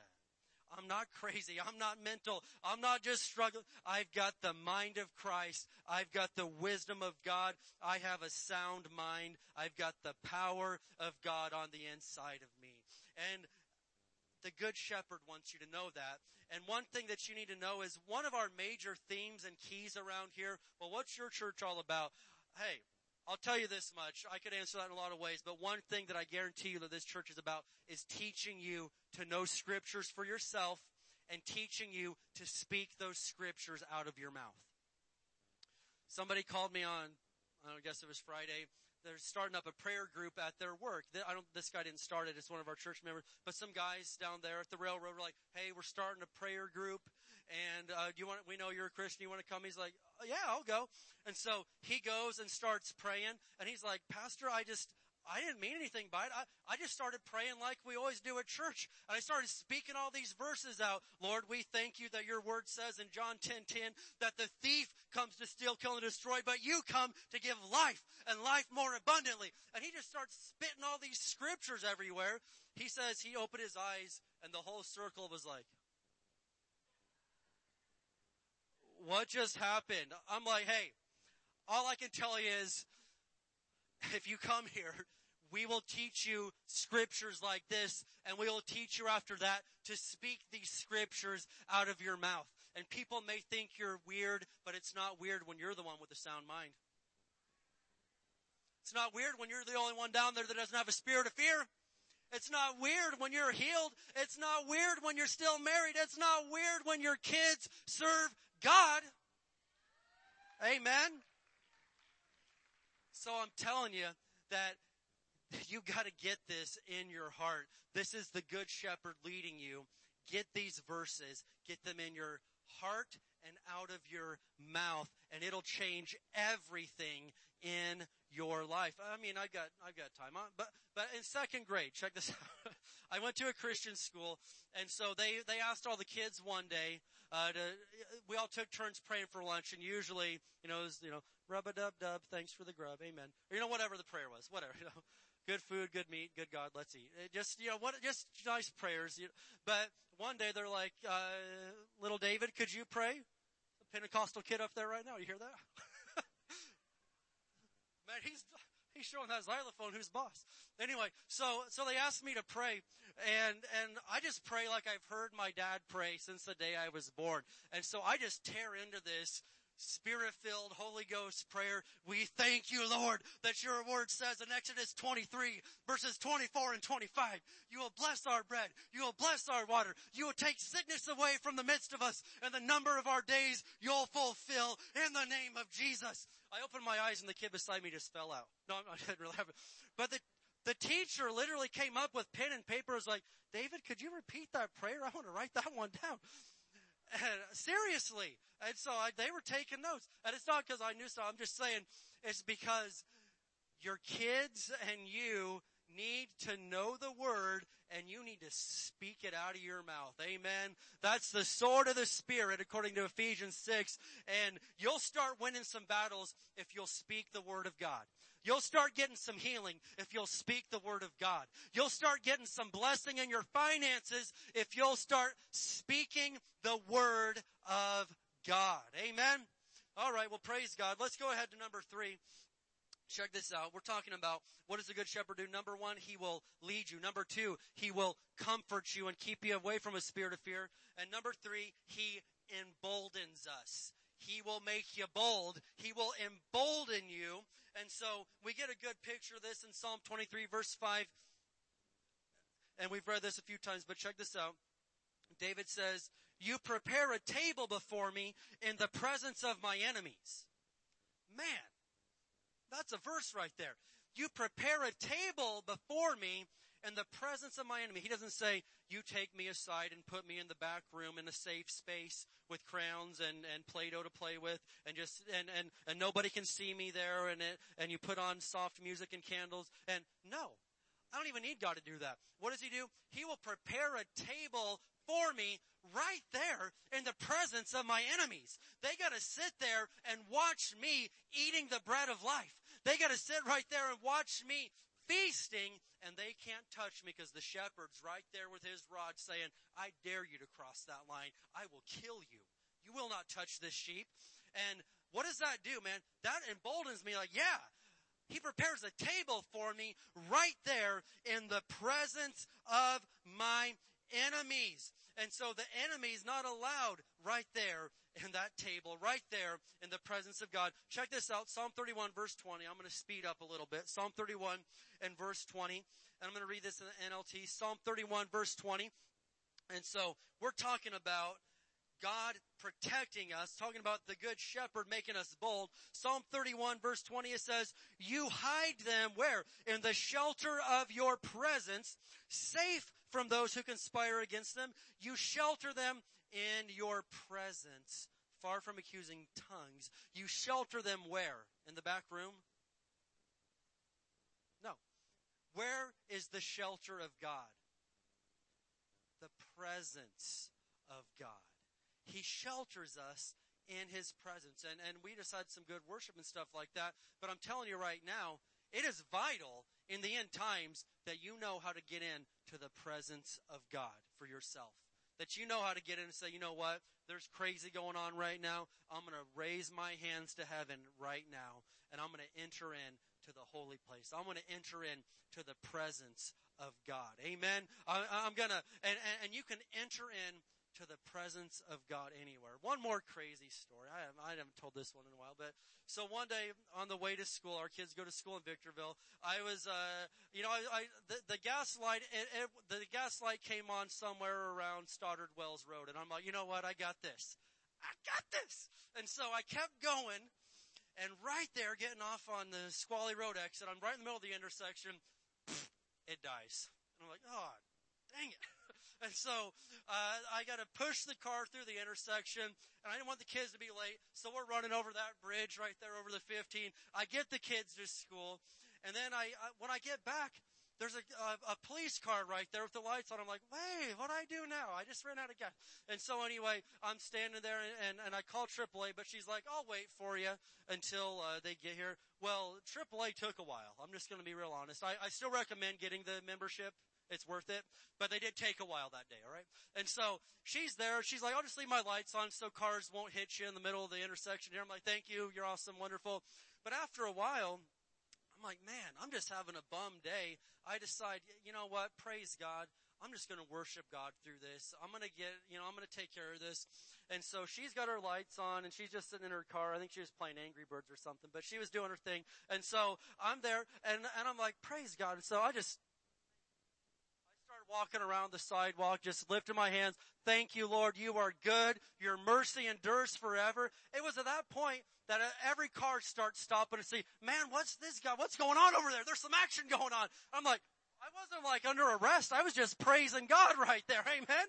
I'm not crazy. I'm not mental. I'm not just struggling. I've got the mind of Christ. I've got the wisdom of God. I have a sound mind. I've got the power of God on the inside of me. And the good shepherd wants you to know that. And one thing that you need to know is one of our major themes and keys around here. Well, what's your church all about? Hey, I'll tell you this much. I could answer that in a lot of ways, but one thing that I guarantee you that this church is about is teaching you to know scriptures for yourself and teaching you to speak those scriptures out of your mouth. Somebody called me on, I guess it was Friday. They're starting up a prayer group at their work. I don't, this guy didn't start it. It's one of our church members, but some guys down there at the railroad were like, Hey, we're starting a prayer group and uh, do you want? We know you're a Christian. You want to come? He's like, oh, yeah, I'll go. And so he goes and starts praying, and he's like, Pastor, I just. I didn't mean anything by it. I, I just started praying like we always do at church. And I started speaking all these verses out. Lord, we thank you that your word says in John 10, 10, that the thief comes to steal, kill, and destroy, but you come to give life and life more abundantly. And he just starts spitting all these scriptures everywhere. He says he opened his eyes and the whole circle was like, what just happened? I'm like, hey, all I can tell you is if you come here, we will teach you scriptures like this and we will teach you after that to speak these scriptures out of your mouth. And people may think you're weird, but it's not weird when you're the one with a sound mind. It's not weird when you're the only one down there that doesn't have a spirit of fear. It's not weird when you're healed. It's not weird when you're still married. It's not weird when your kids serve God. Amen. So I'm telling you that you got to get this in your heart. This is the good shepherd leading you. Get these verses, get them in your heart and out of your mouth, and it'll change everything in your life. I mean, I got, I got time on, but, but in second grade, check this out. I went to a Christian school, and so they, they asked all the kids one day, uh, to, we all took turns praying for lunch, and usually, you know, it was, you know, rub a dub dub, thanks for the grub, amen. Or, you know, whatever the prayer was, whatever, you know. Good food, good meat, good God, let's eat. It just, you know, what, just nice prayers. You know. But one day they're like, uh, little David, could you pray? Pentecostal kid up there right now. You hear that? Man, he's, he's showing that xylophone who's boss. Anyway, so, so they asked me to pray and, and I just pray like I've heard my dad pray since the day I was born. And so I just tear into this spirit-filled Holy Ghost prayer. We thank you, Lord, that your word says in Exodus 23 verses 24 and 25, you will bless our bread. You will bless our water. You will take sickness away from the midst of us and the number of our days you'll fulfill in the name of Jesus. I opened my eyes and the kid beside me just fell out. No, I didn't really have it. But the, the teacher literally came up with pen and paper. Was like, David, could you repeat that prayer? I want to write that one down. And uh, seriously. And so I, they were taking notes. And it's not because I knew so. I'm just saying it's because your kids and you need to know the word and you need to speak it out of your mouth. Amen. That's the sword of the spirit according to Ephesians 6. And you'll start winning some battles if you'll speak the word of God. You'll start getting some healing if you'll speak the word of God. You'll start getting some blessing in your finances if you'll start speaking the word of God. Amen. All right. Well, praise God. Let's go ahead to number three. Check this out. We're talking about what does a good shepherd do? Number one, he will lead you. Number two, he will comfort you and keep you away from a spirit of fear. And number three, he emboldens us. He will make you bold. He will embolden you. And so we get a good picture of this in Psalm 23 verse 5. And we've read this a few times, but check this out. David says, you prepare a table before me in the presence of my enemies. Man, that's a verse right there. You prepare a table before me in the presence of my enemy. He doesn't say, you take me aside and put me in the back room in a safe space with crowns and, and Play-Doh to play with and just, and, and, and nobody can see me there and it, and you put on soft music and candles and no. I don't even need God to do that. What does He do? He will prepare a table for me right there in the presence of my enemies. They gotta sit there and watch me eating the bread of life. They gotta sit right there and watch me feasting and they can't touch me because the shepherd's right there with his rod saying, I dare you to cross that line. I will kill you. You will not touch this sheep. And what does that do, man? That emboldens me like, yeah, he prepares a table for me right there in the presence of my enemies. And so the enemy is not allowed right there in that table, right there in the presence of God. Check this out. Psalm 31 verse 20. I'm going to speed up a little bit. Psalm 31 and verse 20. And I'm going to read this in the NLT. Psalm 31 verse 20. And so we're talking about God protecting us, talking about the good shepherd making us bold. Psalm 31 verse 20 it says, you hide them where? In the shelter of your presence, safe from those who conspire against them. You shelter them in your presence, far from accusing tongues. You shelter them where? In the back room? No. Where is the shelter of God? The presence of God. He shelters us in His presence. And, and we had some good worship and stuff like that. But I'm telling you right now, it is vital in the end times that you know how to get in to the presence of God for yourself. That you know how to get in and say, you know what? There's crazy going on right now. I'm going to raise my hands to heaven right now and I'm going to enter in to the holy place. I'm going to enter in to the presence of God. Amen. I, am going to, and, and you can enter in to the presence of God anywhere. One more crazy story. I haven't, I haven't told this one in a while, but so one day on the way to school, our kids go to school in Victorville. I was, uh, you know, I, I the, the gas light, it, it, the gas light came on somewhere around Stoddard Wells Road, and I'm like, you know what? I got this. I got this. And so I kept going, and right there, getting off on the Nisqualli Road exit, I'm right in the middle of the intersection. It dies, and I'm like, oh, dang it. And so, uh, I gotta push the car through the intersection and I didn't want the kids to be late. So we're running over that bridge right there over the 15. I get the kids to school and then I, I when I get back, there's a, a, a, police car right there with the lights on. I'm like, wait, what do I do now? I just ran out of gas. And so anyway, I'm standing there and, and, and I call AAA, but she's like, I'll wait for you until uh, they get here. Well, AAA took a while. I'm just going to be real honest. I, I still recommend getting the membership it's worth it. But they did take a while that day, alright? And so she's there. She's like, I'll just leave my lights on so cars won't hit you in the middle of the intersection here. I'm like, thank you. You're awesome. Wonderful. But after a while, I'm like, man, I'm just having a bum day. I decide, you know what? Praise God. I'm just going to worship God through this. I'm going to get, you know, I'm going to take care of this. And so she's got her lights on and she's just sitting in her car. I think she was playing Angry Birds or something, but she was doing her thing. And so I'm there and, and I'm like, praise God. And so I just, walking around the sidewalk, just lifting my hands. Thank you, Lord. You are good. Your mercy endures forever. It was at that point that every car starts stopping and say, man, what's this guy? What's going on over there? There's some action going on. I'm like, I wasn't like under arrest. I was just praising God right there. Amen.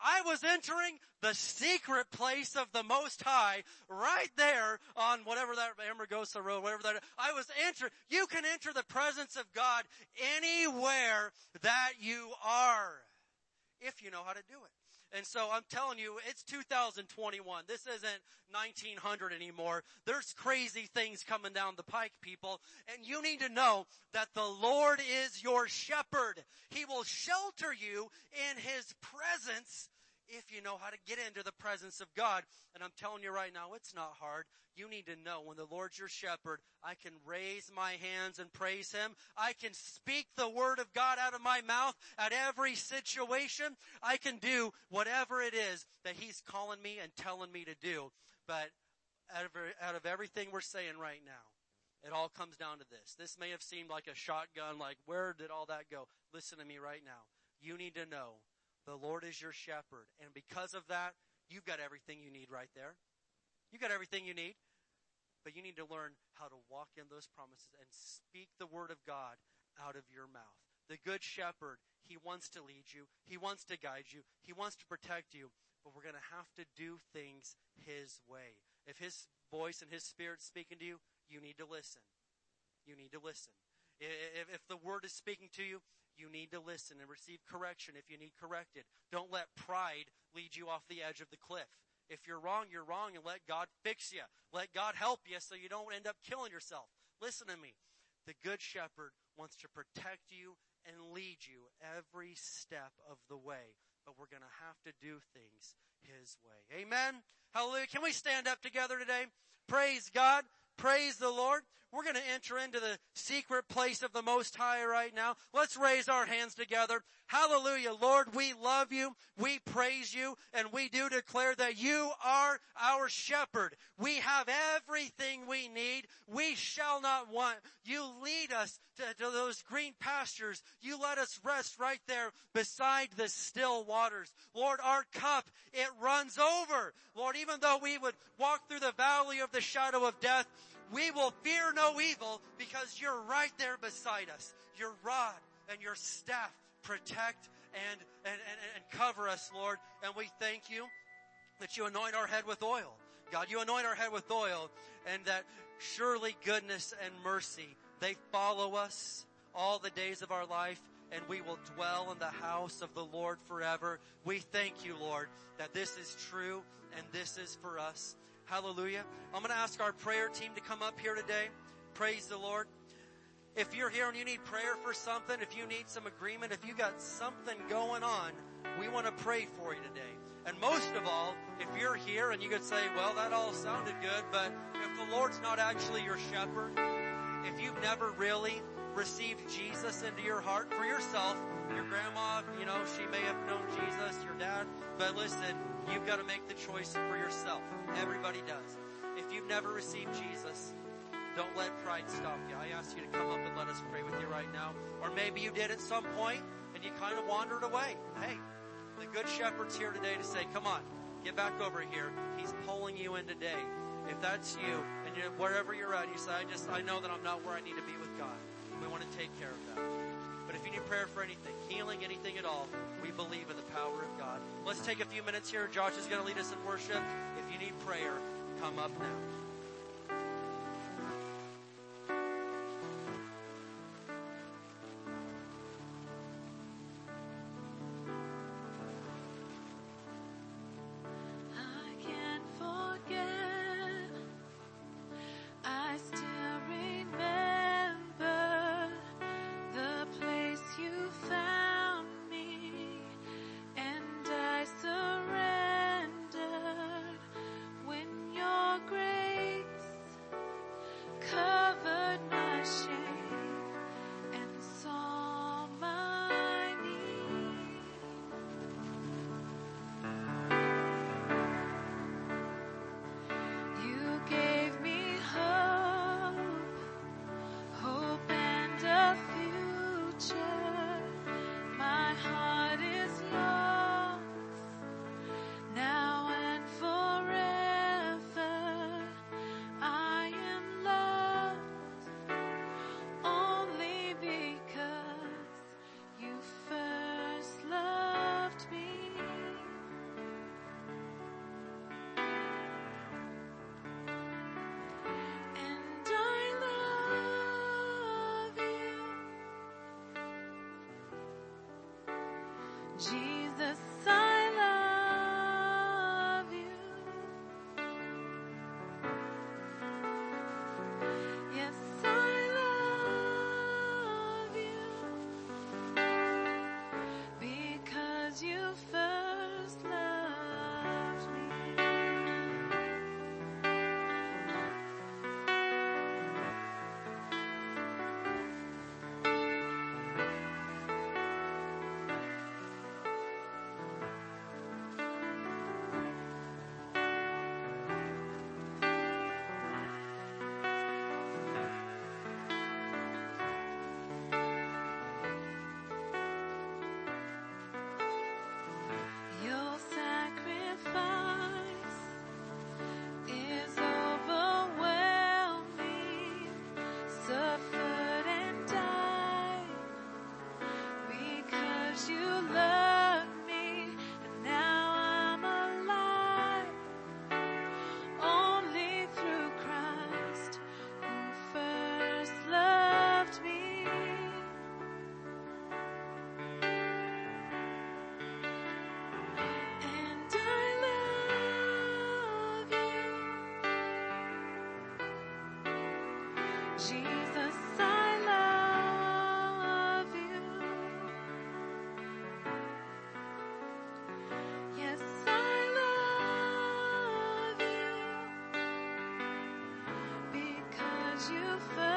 I was entering the secret place of the Most High right there on whatever that Amargosa Road, whatever that, I was entering, you can enter the presence of God anywhere that you are. If you know how to do it. And so I'm telling you, it's 2021. This isn't 1900 anymore. There's crazy things coming down the pike, people. And you need to know that the Lord is your shepherd. He will shelter you in His presence if you know how to get into the presence of God. And I'm telling you right now, it's not hard. You need to know when the Lord's your shepherd, I can raise my hands and praise Him. I can speak the word of God out of my mouth at every situation. I can do whatever it is that He's calling me and telling me to do. But out of, out of everything we're saying right now, it all comes down to this. This may have seemed like a shotgun, like where did all that go? Listen to me right now. You need to know the Lord is your shepherd. And because of that, you've got everything you need right there. You've got everything you need. But you need to learn how to walk in those promises and speak the word of God out of your mouth. The good shepherd, he wants to lead you. He wants to guide you. He wants to protect you. But we're going to have to do things his way. If his voice and his spirit speaking to you, you need to listen. You need to listen. If, if the word is speaking to you, you need to listen and receive correction if you need corrected. Don't let pride lead you off the edge of the cliff. If you're wrong, you're wrong and let God fix you. Let God help you so you don't end up killing yourself. Listen to me. The good shepherd wants to protect you and lead you every step of the way. But we're going to have to do things his way. Amen. Hallelujah. Can we stand up together today? Praise God. Praise the Lord. We're going to enter into the secret place of the Most High right now. Let's raise our hands together. Hallelujah. Lord, we love you. We praise you and we do declare that you are our shepherd. We have everything we need. We shall not want. You lead us to, to those green pastures. You let us rest right there beside the still waters. Lord, our cup, it runs over. Lord, even though we would walk through the valley of the shadow of death, we will fear no evil because you're right there beside us. Your rod and your staff protect and, and, and, and cover us, Lord. And we thank you that you anoint our head with oil. God, you anoint our head with oil and that surely goodness and mercy, they follow us all the days of our life and we will dwell in the house of the Lord forever. We thank you, Lord, that this is true and this is for us. Hallelujah. I'm going to ask our prayer team to come up here today. Praise the Lord. If you're here and you need prayer for something, if you need some agreement, if you got something going on, we want to pray for you today. And most of all, if you're here and you could say, well, that all sounded good, but if the Lord's not actually your shepherd, if you've never really received Jesus into your heart for yourself, your grandma, you know, she may have known Jesus, your dad, but listen, You've got to make the choice for yourself. Everybody does. If you've never received Jesus, don't let pride stop you. I ask you to come up and let us pray with you right now. Or maybe you did at some point and you kind of wandered away. Hey, the good shepherd's here today to say, come on, get back over here. He's pulling you in today. If that's you you're, wherever you're at, you say, I just, I know that I'm not where I need to be with God. We want to take care of that. But if you need prayer for anything, healing, anything at all, we believe in the power of God. Let's take a few minutes here. Josh is going to lead us in worship. If you need prayer, come up now. Jesus, you first